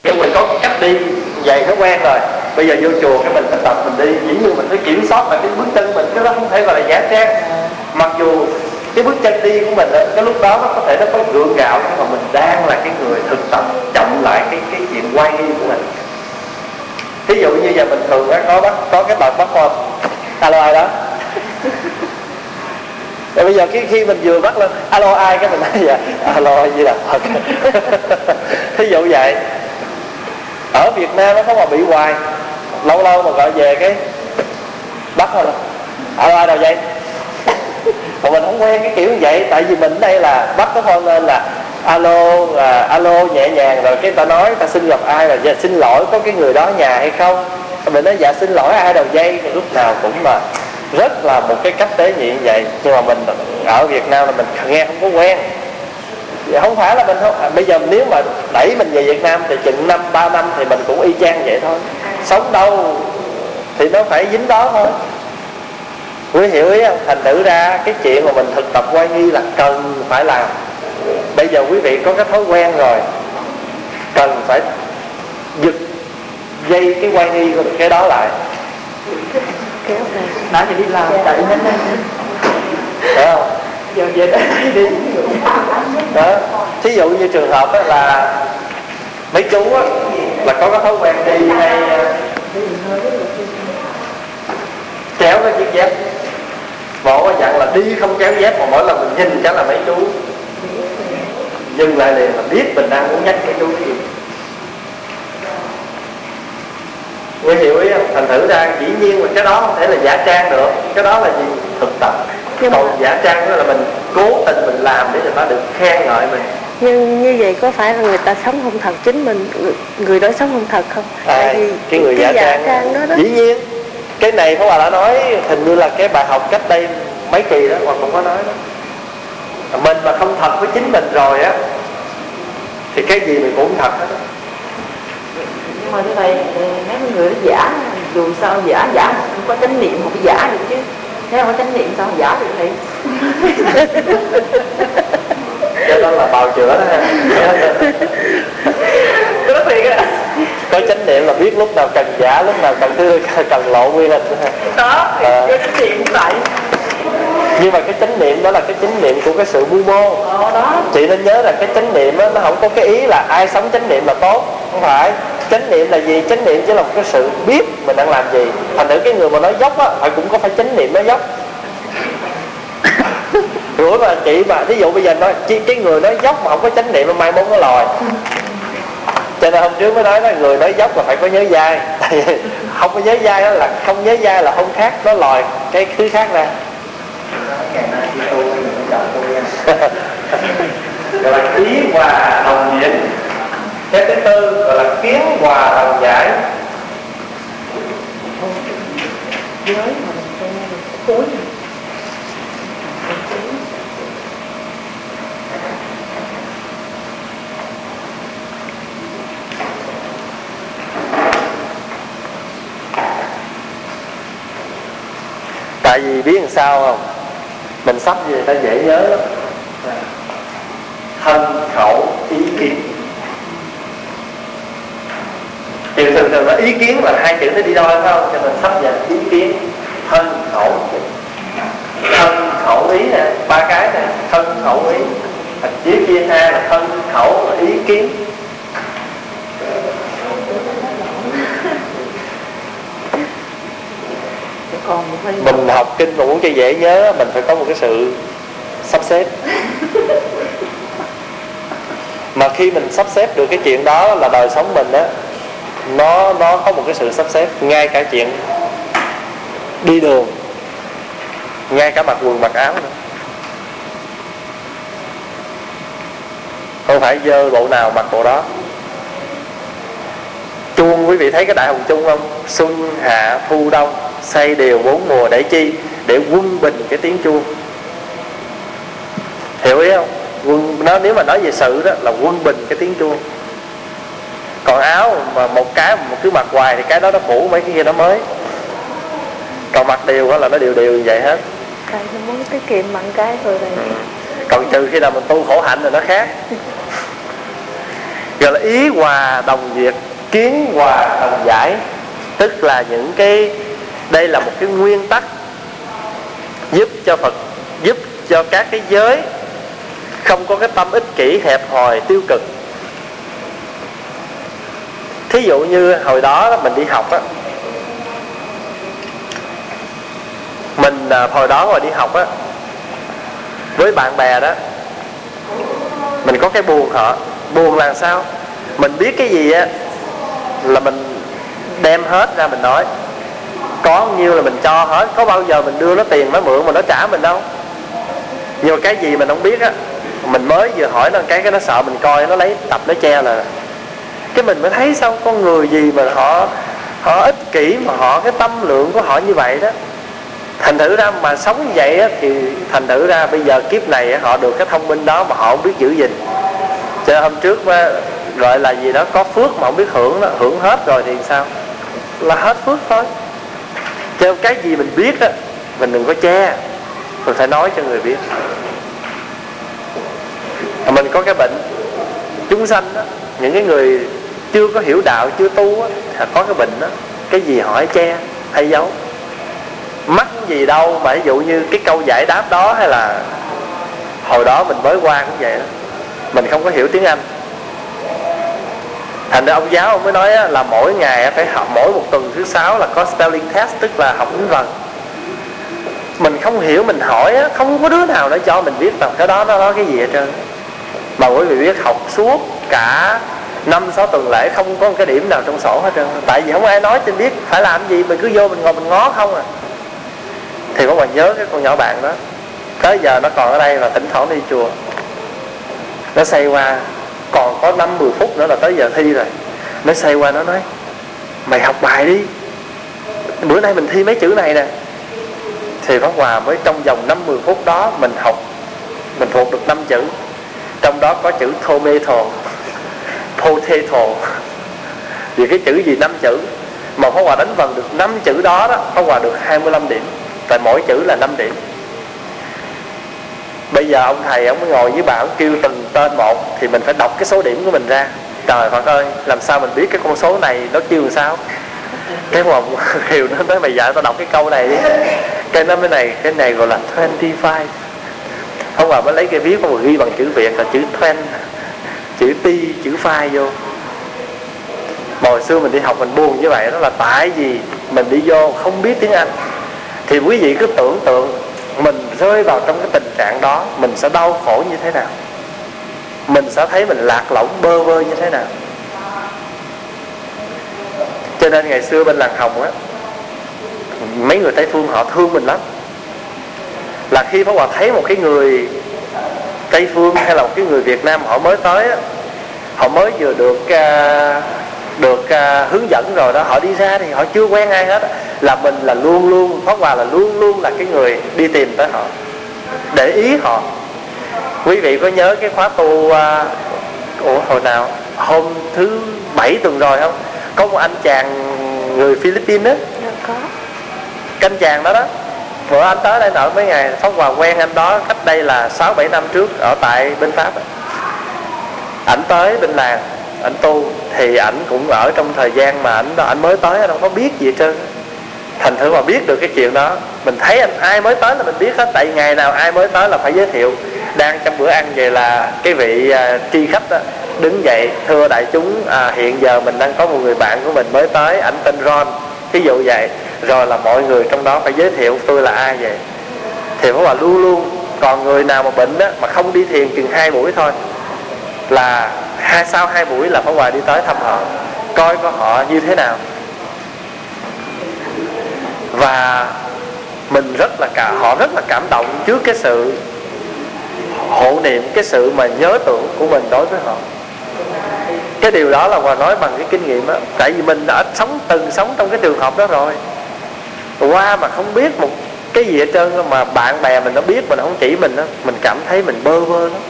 nhưng mình có cách đi dạy thói quen rồi. Bây giờ vô chùa cái mình phải tập mình đi. Dĩ nhiên mình phải kiểm soát lại cái bước chân mình. Cái đó không thể gọi là giả trang. Mặc dù cái bước chân đi của mình cái lúc đó nó có thể nó có gượng gạo, nhưng mà mình đang là cái người thực tập, chậm lại cái cái chuyện quay đi của mình. Thí dụ như giờ mình thường có bắt có cái bạn bắt con alo ai đó? Rồi bây giờ cái khi mình vừa bắt lên, alo ai? Cái mình nói dạ, vậy alo gì là thật thí dụ vậy ở Việt Nam nó có mà bị hoài. Lâu lâu mà gọi về cái bắt thôi. Alo ai đâu vậy? Mà mình không quen cái kiểu như vậy. Tại vì mình đây là bắt cái thôi lên là alo là alo nhẹ nhàng rồi cái ta nói ta xin gặp ai rồi dạ, xin lỗi có cái người đó nhà hay không? Mình nói dạ xin lỗi ai đầu dây thì lúc nào cũng mà rất là một cái cách tế nhị như vậy. Nhưng mà mình ở Việt Nam là mình nghe không có quen. Dạ không phải là mình không à, bây giờ nếu mà đẩy mình về Việt Nam thì chừng năm ba năm thì mình cũng y chang vậy thôi. Sống đâu thì nó phải dính đó thôi. Quý hiểu ý không? Thành thử ra cái chuyện mà mình thực tập quay nghi là cần phải làm. Bây giờ quý vị có cái thói quen rồi. Cần phải giật dây cái quay nghi của cái đó lại. Nãy giờ đi làm chạy đây Thấy không giờ về đây đi. Đó thí dụ như trường hợp đó là mấy chú á, là có cái thói quen đi hay ờ, kéo cái chiếc dép. Bộ dặn là đi không kéo dép mà mỗi lần mình nhìn chắc là mấy chú. Dừng lại liền là biết mình đang muốn nhắc mấy chú gì Quý hiểu ý không? Thành thử ra dĩ nhiên là cái đó không thể là giả trang được Cái đó là gì? Thực tập Nhưng mà- Còn giả trang đó là mình cố tình mình làm để người ta được khen ngợi mình nhưng như vậy có phải là người ta sống không thật chính mình người, người đó sống không thật không Ai? cái người giả trang, đó đó Dĩ nhiên Cái này Pháp Hòa đã nói Hình như là cái bài học cách đây mấy kỳ đó Hoặc cũng có nói đó mình mà không thật với chính mình rồi á thì cái gì mình cũng thật hết. Nhưng mà như vậy mấy cái người nó giả dù sao giả giả không có chánh niệm không có giả được chứ. Nếu không có chánh niệm sao giả được thì? Cái đó là bào chữa đó. Rất thiệt á. Có chánh niệm là biết lúc nào cần giả lúc nào cần thứ cần lộ nguyên hình đó đó thì À. có chánh niệm vậy. Nhưng mà cái chánh niệm đó là cái chánh niệm của cái sự mưu mô. Ờ đó. Chị nên nhớ là cái chánh niệm á, nó không có cái ý là ai sống chánh niệm là tốt không phải chánh niệm là gì? Chánh niệm chỉ là một cái sự biết mình đang làm gì. Thành thử cái người mà nói dốc á họ cũng có phải chánh niệm nói dốc. Rủi mà chị mà ví dụ bây giờ nói chi- cái người nói dốc mà không có chánh niệm là mai mốt nó lòi. Cho nên hôm trước mới nói là người nói dốc là phải có nhớ dai. Không có nhớ dai đó là không nhớ dai là không khác nó lòi cái thứ khác ra. Gọi là ý hòa đồng nhiệt cái thứ tư gọi là kiến hòa đồng giải. Tại vì biết làm sao không? Mình sắp về ta dễ nhớ lắm. Thân khẩu ý kiến thì thường thường là ý kiến là hai chữ nó đi đôi phải không? Cho nên sắp về ý kiến thân khẩu thân khẩu ý nè ba cái nè thân khẩu ý. Thành dưới kia ha là thân khẩu và ý kiến. Mình học kinh mà muốn cho dễ nhớ mình phải có một cái sự sắp xếp. Mà khi mình sắp xếp được cái chuyện đó là đời sống mình á nó nó có một cái sự sắp xếp ngay cả chuyện đi đường, ngay cả mặc quần, mặc áo nữa. Không phải dơ bộ nào mặc bộ đó. Chuông, quý vị thấy cái đại hồng chung không? Xuân, hạ, thu, đông xây đều bốn mùa để chi? Để quân bình cái tiếng chuông. Hiểu ý không? Quân, nó, nếu mà nói về sự đó là quân bình cái tiếng chuông còn áo mà một cái mà cứ mặc hoài thì cái đó nó cũ mấy cái kia nó mới. Còn mặc đều đó là nó đều đều như vậy hết. Tại tôi muốn tiết kiệm bằng cái rồi. Còn trừ khi nào mình tu khổ hạnh rồi nó khác. Gọi là ý hòa đồng diệt kiến hòa đồng giải. Tức là những cái đây là một cái nguyên tắc giúp cho phật giúp cho các cái giới không có cái tâm ích kỷ hẹp hòi tiêu cực thí dụ như hồi đó mình đi học á, mình à, hồi đó mà đi học á, với bạn bè đó, mình có cái buồn họ buồn là sao? Mình biết cái gì á, là mình đem hết ra mình nói. Có bao nhiêu là mình cho hết, có bao giờ mình đưa nó tiền nó mượn mà nó trả mình đâu. Nhiều cái gì mình không biết á, mình mới vừa hỏi nó cái cái nó sợ mình coi, nó lấy, tập nó che là cái mình mới thấy sao con người gì mà họ họ ích kỷ mà họ cái tâm lượng của họ như vậy đó. Thành thử ra mà sống như vậy á, thì thành thử ra bây giờ kiếp này họ được cái thông minh đó mà họ không biết giữ gìn. Cho hôm trước á, gọi là gì đó có phước mà không biết hưởng đó hưởng hết rồi thì sao? Là hết phước thôi. Cho cái gì mình biết á mình đừng có che. Mình phải nói cho người biết. Mà mình có cái bệnh chúng sanh đó những cái người chưa có hiểu đạo chưa tu á có cái bệnh đó. Cái gì hỏi che hay giấu. Mắc gì đâu mà ví dụ như cái câu giải đáp đó hay là hồi đó mình mới qua cũng vậy đó. Mình không có hiểu tiếng anh. Thành ra ông giáo ông mới nói á, là mỗi ngày phải học mỗi một tuần thứ sáu là có spelling test tức là học tiếng vần mình không hiểu mình hỏi á, không có đứa nào để cho mình biết rằng cái đó nó nói cái gì hết trơn. Mà quý vị biết học suốt cả năm, sáu tuần lễ, không có một cái điểm nào trong sổ hết trơn. Tại vì không ai nói cho biết phải làm gì, mình cứ vô mình ngồi mình ngó không à. Thì có còn nhớ cái con nhỏ bạn đó. Tới giờ nó còn ở đây và thỉnh thoảng đi chùa. Nó xây qua, còn có năm 10 phút nữa là tới giờ thi rồi. Nó xây qua, nó nói, mày học bài đi. Bữa nay mình thi mấy chữ này nè. Thì Pháp Hòa mới trong vòng 5-10 phút đó mình học, mình thuộc được năm chữ. Trong đó có chữ thô mê thồn potato. Vì cái chữ gì năm chữ? Mà Pháp Hòa đánh vần được năm chữ đó đó, Pháp Hòa được 25 điểm. Tại mỗi chữ là 5 điểm. Bây giờ ông thầy, ông mới ngồi với bà, ông kêu từng tên một, thì mình phải đọc cái số điểm của mình ra. Trời Phật ơi, làm sao mình biết cái con số này nó kêu làm sao? Cái mà hiểu nó nói, mày dạy tao đọc cái câu này đi. Cái nó mới này, cái này gọi là 25 không hòa mới lấy cái viết mà ghi bằng chữ việt là chữ 20 chữ ti, chữ phai vô. Mà hồi xưa mình đi học mình buồn như vậy, đó là tại vì mình đi vô không biết tiếng anh. Thì quý vị cứ tưởng tượng mình rơi vào trong cái tình trạng đó, mình sẽ đau khổ như thế nào? Mình sẽ thấy mình lạc lõng bơ vơ như thế nào? Cho nên ngày xưa bên làng hồng á, mấy người tây phương họ thương mình lắm. Là khi Pháp Hòa thấy một cái người Tây Phương hay là một cái người Việt Nam họ mới tới á, họ mới vừa được uh, được uh, hướng dẫn rồi đó họ đi ra thì họ chưa quen ai hết là mình là luôn luôn Pháp Hòa là luôn luôn là cái người đi tìm tới họ để ý họ. Quý vị có nhớ cái khóa tu uh, ủa hồi nào? Hôm thứ bảy tuần rồi không? Có một anh chàng người Philippines á. Dạ có. Canh chàng đó đó bữa anh tới đây nợ mấy ngày Pháp Hòa quen anh đó cách đây là 6 7 năm trước ở tại bên Pháp ảnh tới bên làng ảnh tu thì ảnh cũng ở trong thời gian mà ảnh ảnh mới tới anh không có biết gì hết trơn. Thành thử mà biết được cái chuyện đó mình thấy anh ai mới tới là mình biết hết tại ngày nào ai mới tới là phải giới thiệu. Đang trong bữa ăn vậy là cái vị à, tri khách đó, đứng dậy thưa đại chúng à, hiện giờ mình đang có một người bạn của mình mới tới ảnh tên Ron. Ví dụ vậy rồi là mọi người trong đó phải giới thiệu tôi là ai vậy? Thì Pháp Hòa luôn luôn, còn người nào mà bệnh đó mà không đi thiền chừng hai buổi thôi, là hai, sau hai buổi là Pháp Hòa đi tới thăm họ, coi có họ như thế nào. Và mình rất là cả, họ rất là cảm động trước cái sự hộ niệm, cái sự mà nhớ tưởng của mình đối với họ. Cái điều đó là hòa nói bằng cái kinh nghiệm á, tại vì mình đã sống, từng sống trong cái trường hợp đó rồi qua mà không biết một cái gì hết trơn mà bạn bè mình nó biết mình không chỉ mình đó mình cảm thấy mình bơ vơ lắm.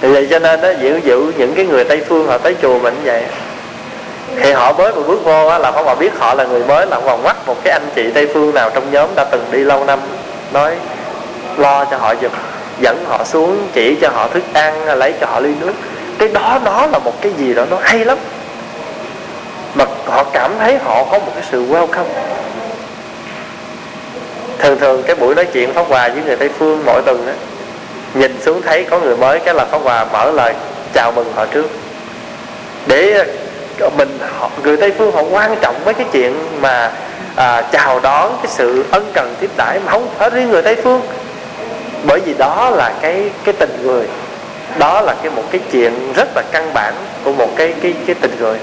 Thì vậy cho nên đó giữ giữ những cái người tây phương họ tới chùa mình như vậy thì họ mới vừa bước vô á, là không còn biết họ là người mới là còn mắt một cái anh chị tây phương nào trong nhóm đã từng đi lâu năm nói lo cho họ giùm dẫn họ xuống chỉ cho họ thức ăn lấy cho họ ly nước cái đó nó là một cái gì đó nó hay lắm. Mà họ cảm thấy họ có một cái sự welcome. Thường thường cái buổi nói chuyện pháp hòa với người tây phương mỗi tuần đó nhìn xuống thấy có người mới cái là pháp hòa mở lời chào mừng họ trước. Để ờ, mình họ, người tây phương họ quan trọng với cái chuyện mà à, chào đón cái sự ân cần tiếp đãi mà không phải riêng người tây phương. Bởi vì đó là cái cái tình người đó là cái một cái chuyện rất là căn bản của một cái cái cái tình người.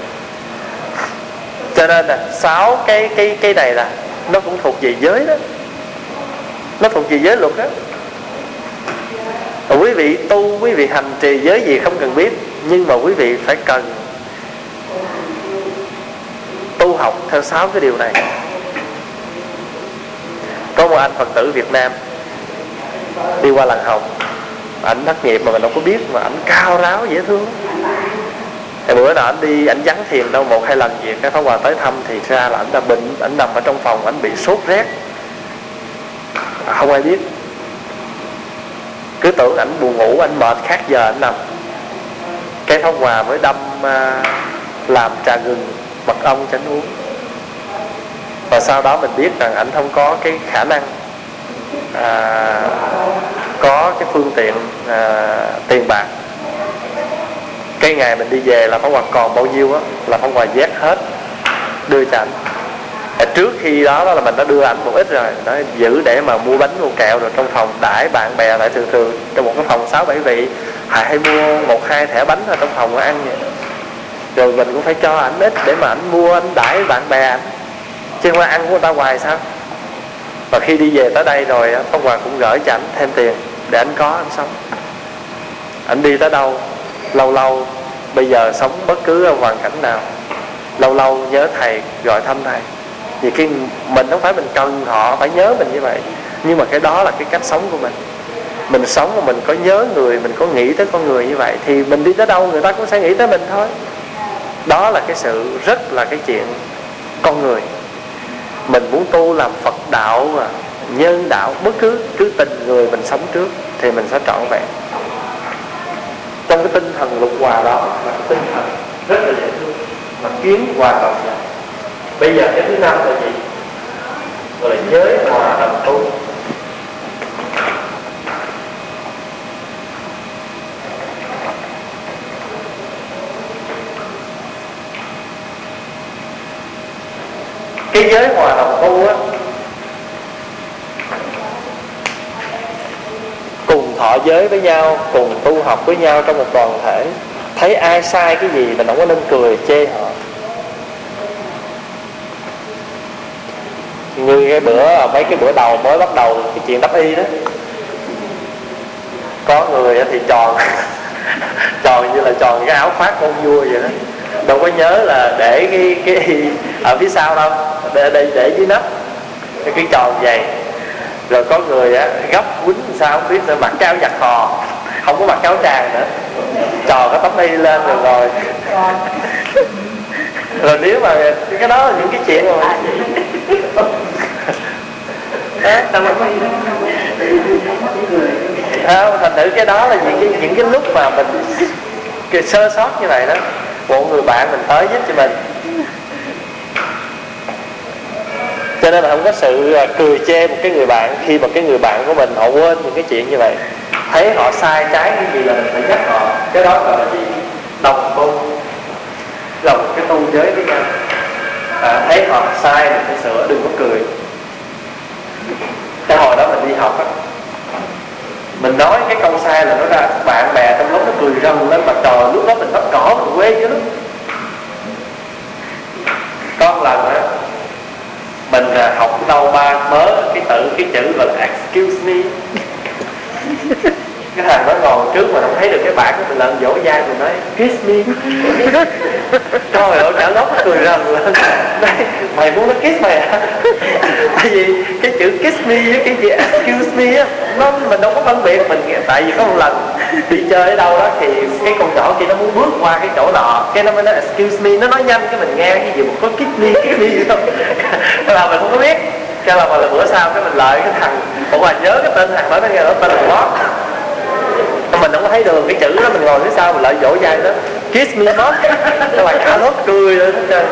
Cho nên là sáu cái cái cái này là nó cũng thuộc về giới đó. Nó thuộc về giới luật đó và quý vị tu, quý vị hành trì giới gì không cần biết, nhưng mà quý vị phải cần tu học theo sáu cái điều này. Có một anh phật tử việt nam đi qua làng hồng ảnh thất nghiệp mà mình đâu có biết mà ảnh cao ráo dễ thương. Thì bữa nào ảnh đi ảnh vắng thiền đâu một hai lần gì cái pháp hòa tới thăm thì ra là ảnh đã bệnh ảnh nằm ở trong phòng ảnh bị sốt rét. À, không ai biết. Cứ tưởng ảnh buồn ngủ ảnh mệt khác giờ ảnh nằm. Cái pháp hòa mới đâm à, làm trà gừng mật ong cho anh uống. Và sau đó mình biết rằng ảnh không có cái khả năng à, có cái phương tiện à, tiền bạc. Cái ngày mình đi về là Pháp hoàng còn bao nhiêu á là Pháp hoàng vét hết đưa cho ảnh à, trước khi đó, đó là mình đã đưa ảnh một ít rồi nó giữ để mà mua bánh mua kẹo rồi trong phòng đãi bạn bè lại thường thường trong một cái phòng sáu bảy vị. Hãy hay mua một hai thẻ bánh ở trong phòng ăn vậy. Rồi mình cũng phải cho ảnh ít để mà ảnh mua anh đãi bạn bè ảnh. Chứ không ăn của người ta hoài sao? Và khi đi về tới đây rồi Pháp hoàng cũng gửi cho ảnh thêm tiền để anh có anh sống anh đi tới đâu, lâu lâu, bây giờ sống bất cứ ở hoàn cảnh nào, lâu lâu nhớ thầy, gọi thăm thầy. Vì khi mình không phải mình cần họ, phải nhớ mình như vậy. Nhưng mà cái đó là cái cách sống của mình. Mình sống mà mình có nhớ người, mình có nghĩ tới con người như vậy, thì mình đi tới đâu người ta cũng sẽ nghĩ tới mình thôi. Đó là cái sự, rất là cái chuyện con người. Mình muốn tu làm phật đạo mà nhân đạo, bất cứ cứ tình người mình sống trước thì mình sẽ trọn vẹn trong cái tinh thần lục hòa đó, là cái tinh thần rất là dễ thương, mà kiến hòa đồng lại bây giờ cái thứ năm là gì? Gọi là giới hòa đồng tu. Cái giới hòa đồng tu á thọ giới với nhau cùng tu học với nhau trong một đoàn thể. Thấy ai sai cái gì mình không có nên cười chê họ. Như cái bữa mấy cái bữa đầu mới bắt đầu cái chuyện đắp y đó. Có người thì tròn tròn như là tròn cái áo khoác con vua vậy đó. Đâu có nhớ là để cái cái ở phía sau đâu để để, để dưới nắp. Cái tròn vậy rồi có người á gấp quýnh sao không biết nữa mặc cái áo giặt hò. Không có mặc áo tràng nữa. Tròn cái tấm y lên rồi rồi. Rồi nếu mà cái đó là những cái chuyện mà không thành thử cái đó là những cái những cái lúc mà mình cái sơ sót như vậy đó. Một người bạn mình tới giúp cho mình cho nên là không có sự à, cười chê một cái người bạn khi mà cái người bạn của mình họ quên những cái chuyện như vậy. Thấy họ sai trái cái gì là mình phải nhắc họ. Cái đó gọi là gì? Đồng tu. Đồng cái tu giới với nhau. À, thấy họ sai mình phải sửa đừng có cười. Cái hồi đó mình đi học á mình nói cái câu sai là nó ra bạn bè trong lúc nó cười rầm lên mặt trời lúc đó mình bắt cỏ mình quê chứ. Lắm con lần á mình là học đâu ba mớ, cái tự, cái chữ gọi là excuse me. Cái thằng nó ngồi trước mà không thấy được cái bảng của mình lần dỗ dai mình nói, kiss me. Trời ơi cả lớp cười rần lên. Mày muốn nó kiss mày à? Tại vì cái chữ kiss me với cái chữ excuse me á, nó mình đâu có phân biệt mình tại vì có một lần đi chơi ở đâu đó thì cái con nhỏ kia nó muốn bước qua cái chỗ nọ. Cái nó mới nói excuse me. Nó nói nhanh cái mình nghe cái gì một có kiss me kiss me gì không là mình không có biết. Cái là mà là bữa sau cái mình lợi cái thằng ủa mà nhớ cái tên thằng đó nó nghe nó tên là Bob. Mình không có thấy đường cái chữ đó mình ngồi phía sau mình lại vỗ vai đó. Kiss me Bob. Nó là cả lớp cười lên hết trơn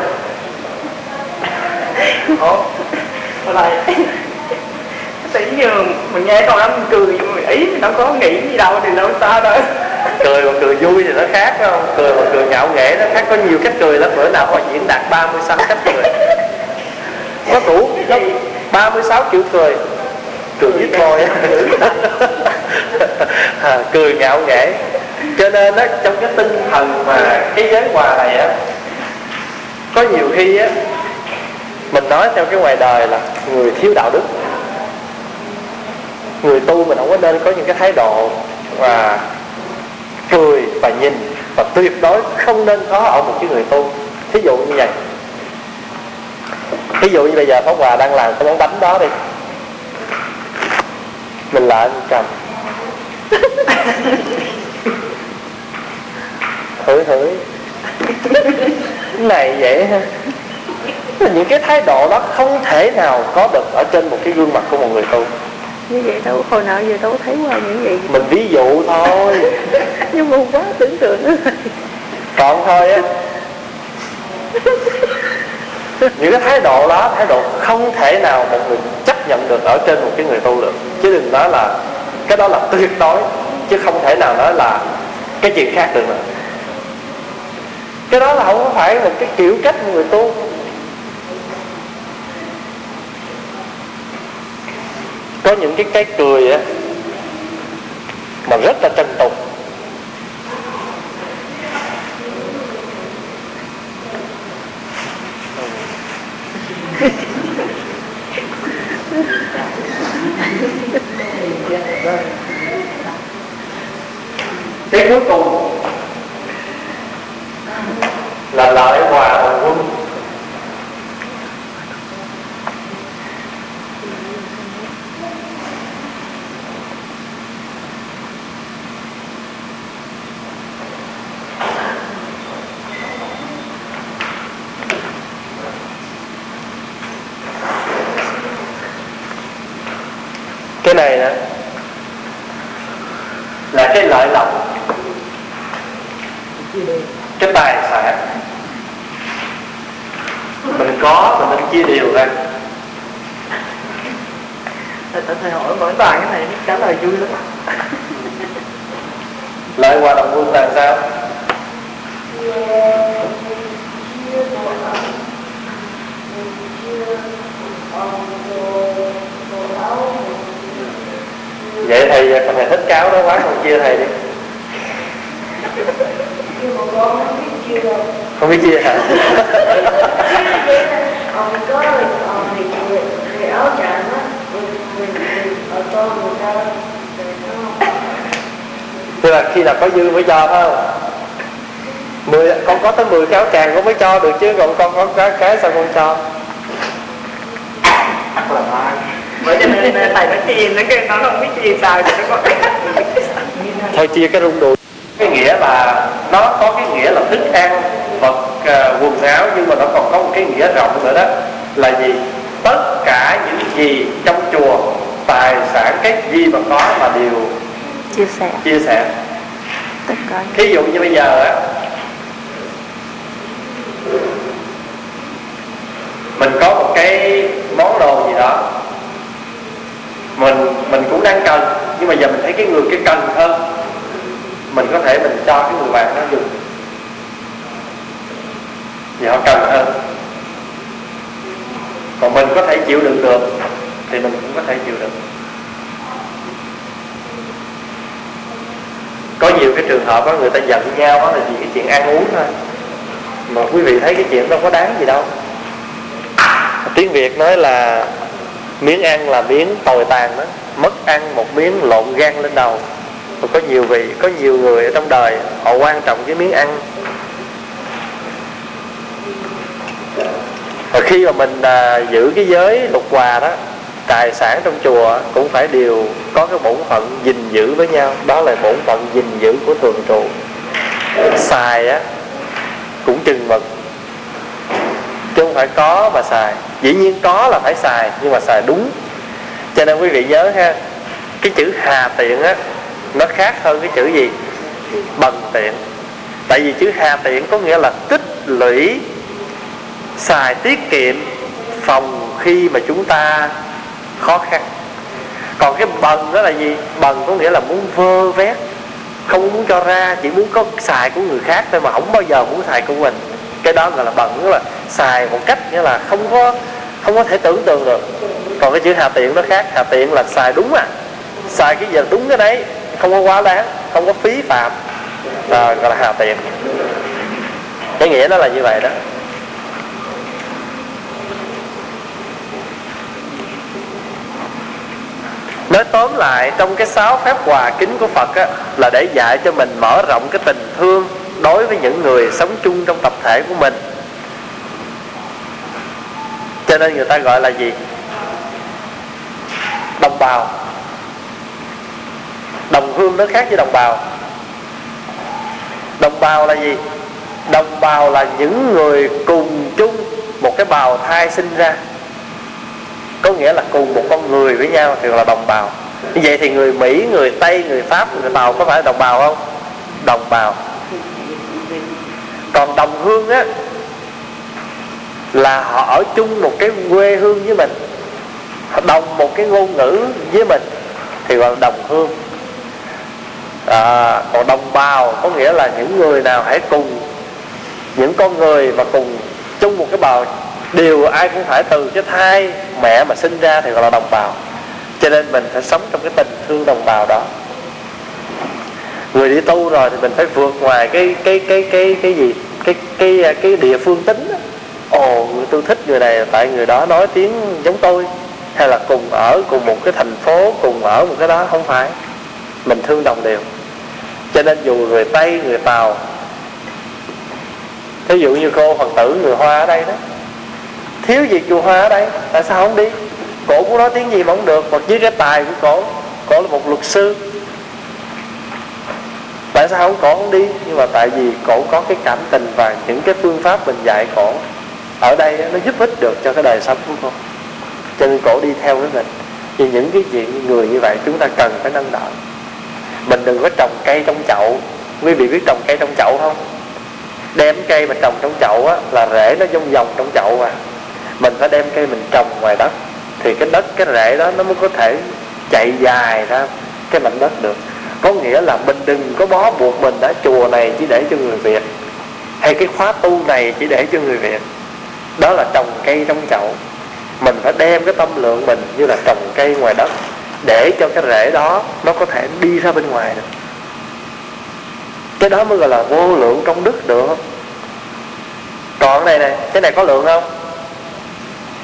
Ủa nhường mình nghe câu đó mình cười mình ý mình đâu có nghĩ gì đâu thì đâu sao đâu. Cười mà cười vui thì nó khác phải không? Cười mà cười ngạo nghễ nó khác có nhiều cách cười lắm. Bữa nào họ diễn đạt 36 cách cười. Có đủ nó 36 kiểu cười. Cười với thôi à, cười ngạo nghễ. Cho nên đó, trong cái tinh thần mà cái giới hòa này á có nhiều khi á mình nói theo cái ngoài đời là người thiếu đạo đức người tu mình không có nên có những cái thái độ và cười và nhìn và tuyệt đối không nên có ở một cái người tu? Thí dụ như vậy. Thí dụ như bây giờ Pháp Hòa đang làm cái món bánh đó đi. Mình lại mình cầm thử thử, này vậy ha. Những cái thái độ đó không thể nào có được ở trên một cái gương mặt của một người tu như vậy đâu hồi nào giờ đâu thấy qua những vậy mình ví dụ thôi. Nhưng mà quá tưởng tượng còn thôi á. Những cái thái độ đó thái độ không thể nào một người chấp nhận được ở trên một cái người tu được. Chứ đừng nói là cái đó là tuyệt đối chứ không thể nào nói là cái chuyện khác được nữa. Cái đó là không phải một cái kiểu cách người tu có những cái cái cười á, mà rất là trân tục cái cuối cùng là lợi hòa đồng quân cái này nè là cái lợi lộc. Cái tài sản mình có mình nên chia đều ra Tại thầy hỏi mỗi toàn cái này trả lời vui lắm. Lợi hòa đồng quân là sao vậy thầy con này thích cáo đó quá, không chia thầy đi. Không biết chia hả? Tức là khi nào có dư mới cho phải không? Mười, con có tới 10 cái áo tràng con mới cho được chứ, còn con có cái cái sao con cho? Bởi cho nên thầy nói chia nó cái nó không biết chia sao thì nó có thôi chia cái rung đùi cái nghĩa là nó có cái nghĩa là thức ăn vật uh, quần áo nhưng mà nó còn có một cái nghĩa rộng nữa đó. Là gì? Tất cả những gì trong chùa tài sản cái gì mà có là đều chia sẻ. chia sẻ. Tất cả. Thí dụ như bây giờ á mình có một cái món đồ gì đó mình mình cũng đang cần, nhưng mà giờ mình thấy cái người cái cần hơn. Mình có thể mình cho cái người bạn đó dùng. Vì họ cần hơn. Còn mình có thể chịu đựng được, thì mình cũng có thể chịu đựng. Có nhiều cái trường hợp đó người ta giận nhau đó là vì cái chuyện ăn uống thôi. Mà quý vị thấy cái chuyện đâu có đáng gì đâu. Tiếng việt nói là miếng ăn là miếng tồi tàn đó. Mất ăn một miếng lộn gan lên đầu. Và có nhiều vị có nhiều người ở trong đời họ quan trọng cái miếng ăn. Và khi mà mình à, giữ cái giới lục hòa đó tài sản trong chùa cũng phải đều có cái bổn phận gìn giữ với nhau. Đó là bổn phận gìn giữ của thường trụ. Xài á cũng chừng mực chứ không phải có mà xài. Dĩ nhiên có là phải xài, nhưng mà xài đúng. Cho nên quý vị nhớ ha, cái chữ hà tiện á, nó khác hơn cái chữ gì? Bần tiện. Tại vì chữ hà tiện có nghĩa là tích lũy, xài tiết kiệm, phòng khi mà chúng ta khó khăn. Còn cái bần đó là gì? Bần có nghĩa là muốn vơ vét, không muốn cho ra, chỉ muốn có xài của người khác thôi mà không bao giờ muốn xài của mình cái đó gọi là bẩn là xài một cách nghĩa là không có không có thể tưởng tượng được. Còn cái chữ hà tiện nó khác hà tiện là xài đúng à. Xài cái gì là đúng cái đấy không có quá đáng không có phí phạm. À, gọi là hà tiện. Cái nghĩa nó là như vậy đó. Nói tóm lại trong cái sáu phép hòa kính của Phật á, là để dạy cho mình mở rộng cái tình thương đối với những người sống chung trong tập thể của mình. Cho nên người ta gọi là gì? Đồng bào. Đồng hương nó khác với đồng bào. Đồng bào là gì? Đồng bào là những người cùng chung một cái bào thai sinh ra. Có nghĩa là cùng một con người với nhau thì gọi là đồng bào. Như vậy thì người mỹ, người tây, người pháp, người tàu có phải là đồng bào không? Đồng bào còn đồng hương á là họ ở chung một cái quê hương với mình họ đồng một cái ngôn ngữ với mình thì gọi là đồng hương. À, còn đồng bào có nghĩa là những người nào hãy cùng những con người mà cùng chung một cái bào đều ai cũng phải từ cái thai mẹ mà sinh ra thì gọi là đồng bào. Cho nên mình phải sống trong cái tình thương đồng bào đó người đi tu rồi thì mình phải vượt ngoài cái cái cái cái cái gì? Cái cái cái địa phương tính đó. ồ tôi thích người này, tại người đó nói tiếng giống tôi. Hay là cùng ở cùng một cái thành phố, cùng ở một cái đó? Không phải. Mình thương đồng đều. Cho nên dù người tây, người tàu ví dụ như cô phần tử, người hoa ở đây đó, thiếu gì chùa hoa ở đây? Tại sao không đi? Cổ muốn nói tiếng gì mà không được hoặc với cái tài của cổ cổ là một luật sư tại sao không cổ không đi? Nhưng mà tại vì cổ có cái cảm tình và những cái phương pháp mình dạy cổ ở đây nó giúp ích được cho cái đời sống của con. Cho nên cổ đi theo với mình. Thì những cái chuyện người như vậy chúng ta cần phải nâng đỡ. Mình đừng có trồng cây trong chậu. Quý vị biết trồng cây trong chậu không? Đem cây mà trồng trong chậu á, là rễ nó vòng vòng trong chậu à. Mình phải đem cây mình trồng ngoài đất. Thì cái đất, cái rễ đó nó mới có thể chạy dài ra cái mảnh đất được có nghĩa là mình đừng có bó buộc mình đã chùa này chỉ để cho người việt, hay cái khóa tu này chỉ để cho người việt. Đó là trồng cây trong chậu. Mình phải đem cái tâm lượng mình như là trồng cây ngoài đất để cho cái rễ đó nó có thể đi ra bên ngoài được. Cái đó mới gọi là vô lượng công đức được. Còn cái này này cái này có lượng không?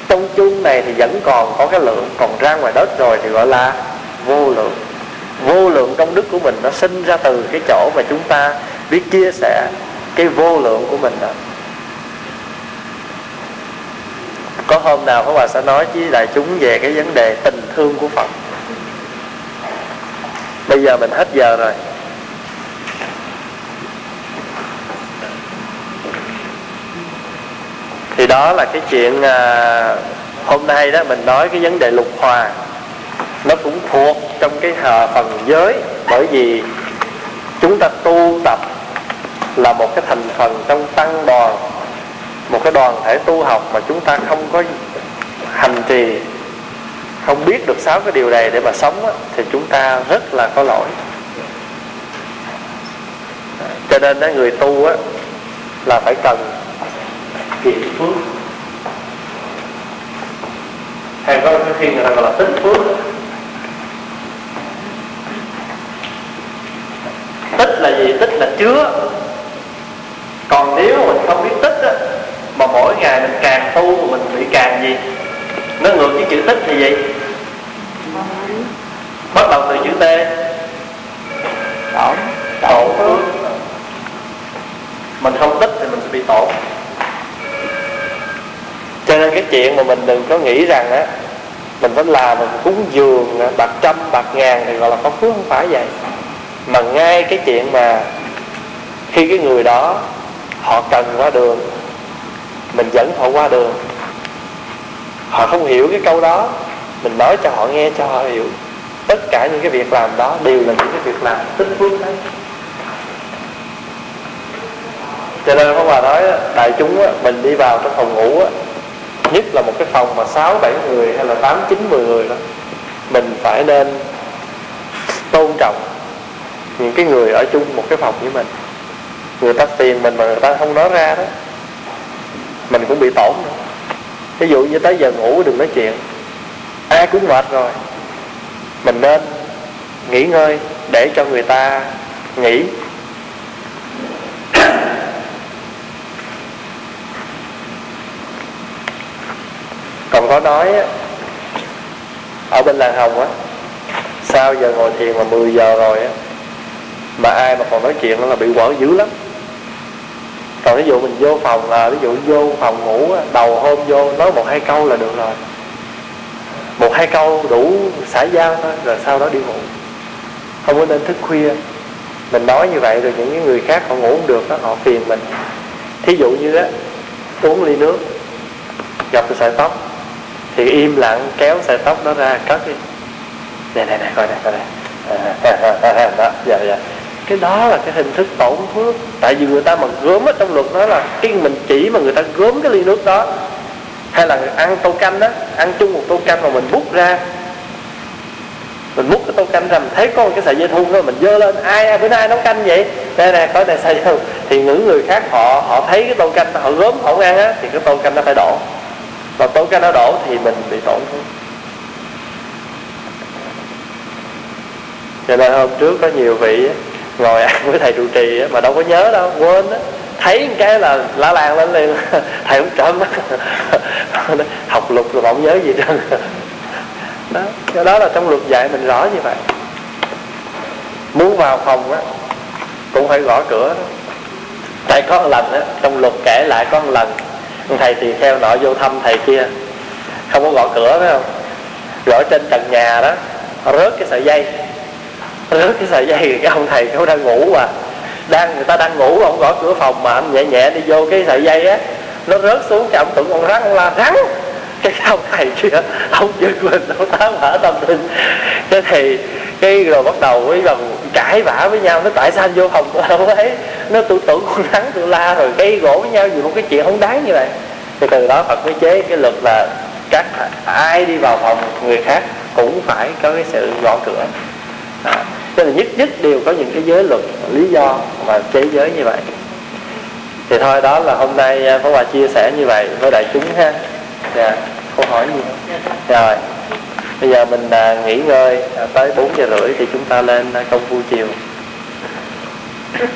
Trong chung này thì vẫn còn có cái lượng, còn ra ngoài đất rồi thì gọi là vô lượng vô lượng công đức của mình nó sinh ra từ cái chỗ mà chúng ta biết chia sẻ cái vô lượng của mình đó. Có hôm nào Pháp Hòa sẽ nói với đại chúng về cái vấn đề tình thương của Phật? Bây giờ mình hết giờ rồi. Thì đó là cái chuyện à, hôm nay đó mình nói cái vấn đề lục hòa nó cũng thuộc trong cái hà phần giới bởi vì chúng ta tu tập là một cái thành phần trong tăng đoàn một cái đoàn thể tu học mà chúng ta không có hành trì không biết được sáu cái điều này để mà sống á, thì chúng ta rất là có lỗi. Cho nên đó, người tu á, là phải cần thiện phước. Hay có cái khi người ta gọi là tích phước. Tích là gì? Tích là chứa. Còn nếu mình không biết tích á mà mỗi ngày mình càng tu mình bị càng gì? Nó ngược với chữ tích thì gì bắt đầu từ chữ t. Tổn. Tổn phước mình không tích thì mình sẽ bị tổn. Cho nên cái chuyện mà mình đừng có nghĩ rằng á mình phải làm mình cúng dường bạc trăm bạc ngàn thì gọi là có phước không phải vậy mà ngay cái chuyện mà khi cái người đó họ cần qua đường, mình dẫn họ qua đường, họ không hiểu cái câu đó, mình nói cho họ nghe cho họ hiểu. Tất cả những cái việc làm đó đều là những cái việc làm tích phước đấy. Cho nên có bà nói đại chúng mình đi vào trong phòng ngủ nhất là một cái phòng mà sáu, bảy người hay là tám, chín, mười người đó, mình phải nên tôn trọng những cái người ở chung một cái phòng với mình. Người ta tiền mình mà người ta không nói ra đó, mình cũng bị tổn nữa. Ví dụ như tới giờ ngủ đừng nói chuyện ai cũng mệt rồi, mình nên nghỉ ngơi để cho người ta nghỉ. Còn có nói ở bên làng hồng á sao giờ ngồi thiền mà 10 giờ rồi á mà ai mà còn nói chuyện là bị quở dữ lắm. Còn ví dụ mình vô phòng à, ví dụ vô phòng ngủ đầu hôm vô nói một hai câu là được rồi. Một hai câu đủ xã giao thôi rồi sau đó đi ngủ. Không có nên thức khuya. Mình nói như vậy rồi những người khác họ ngủ không được đó họ phiền mình. Thí dụ như á uống ly nước gặp cái sợi tóc thì im lặng kéo sợi tóc đó ra cất đi. Này này này coi này coi này à, đó dạ dạ cái đó là cái hình thức tổn phước tại vì người ta mà gớm ở trong luật đó là khi mình chỉ mà người ta gớm cái ly nước đó, hay là ăn tô canh đó ăn chung một tô canh mà mình bút ra, mình múc cái tô canh ra, mình thấy có một cái sợi dây thun đó mình dơ lên, ai, bữa nay nấu canh vậy? Đây nè, có này, sợi dây thì những người khác họ họ thấy cái tô canh, họ gớm, họ ăn á, thì cái tô canh nó phải đổ. Và tô canh nó đổ thì mình bị tổn thương. Cho nên hôm trước có nhiều vị ngồi ăn với thầy trụ trì mà đâu có nhớ đâu, quên á. Thấy cái là lá lan lên liền. Thầy cũng trợn mắt học luật rồi mà không nhớ gì trơn. Đó do đó là trong luật dạy mình rõ như vậy. Muốn vào phòng á, cũng phải gõ cửa đó. Tại có một lần á, trong luật kể lại có một lần, thầy thì theo nọ vô thăm thầy kia. Không có gõ cửa, phải không? Gõ trên trần nhà đó, rớt cái sợi dây rớt cái sợi dây cái ông thầy cũng đang ngủ mà đang, người ta đang ngủ, ông gõ cửa phòng mà anh nhẹ nhẹ đi vô cái sợi dây á, nó rớt xuống cái ông tưởng ông rắn, ông la rắn. Cái ông thầy kia, ông giật mình, ông tá hở tâm linh. Thế thì, cái rồi bắt đầu với bằng cãi vã với nhau nó tại sao anh vô phòng của ông ấy? Nó tự tưởng con rắn tự la rồi cái gỗ với nhau, vì một cái chuyện không đáng như vậy. Thì từ đó phật mới chế cái luật là các ai đi vào phòng, người khác cũng phải có cái sự gõ cửa. À cho nên nhất nhất đều có những cái giới luật lý do mà chế giới như vậy. Thì thôi đó là hôm nay à, Pháp Hòa chia sẻ như vậy với đại chúng ha. Dạ không hỏi gì? Nữa rồi bây giờ mình à, nghỉ ngơi à, tới 4 giờ rưỡi thì chúng ta lên công phu chiều.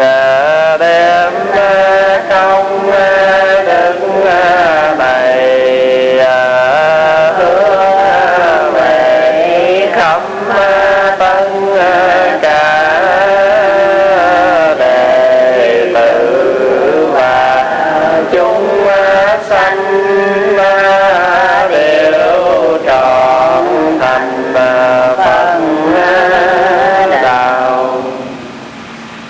À, đem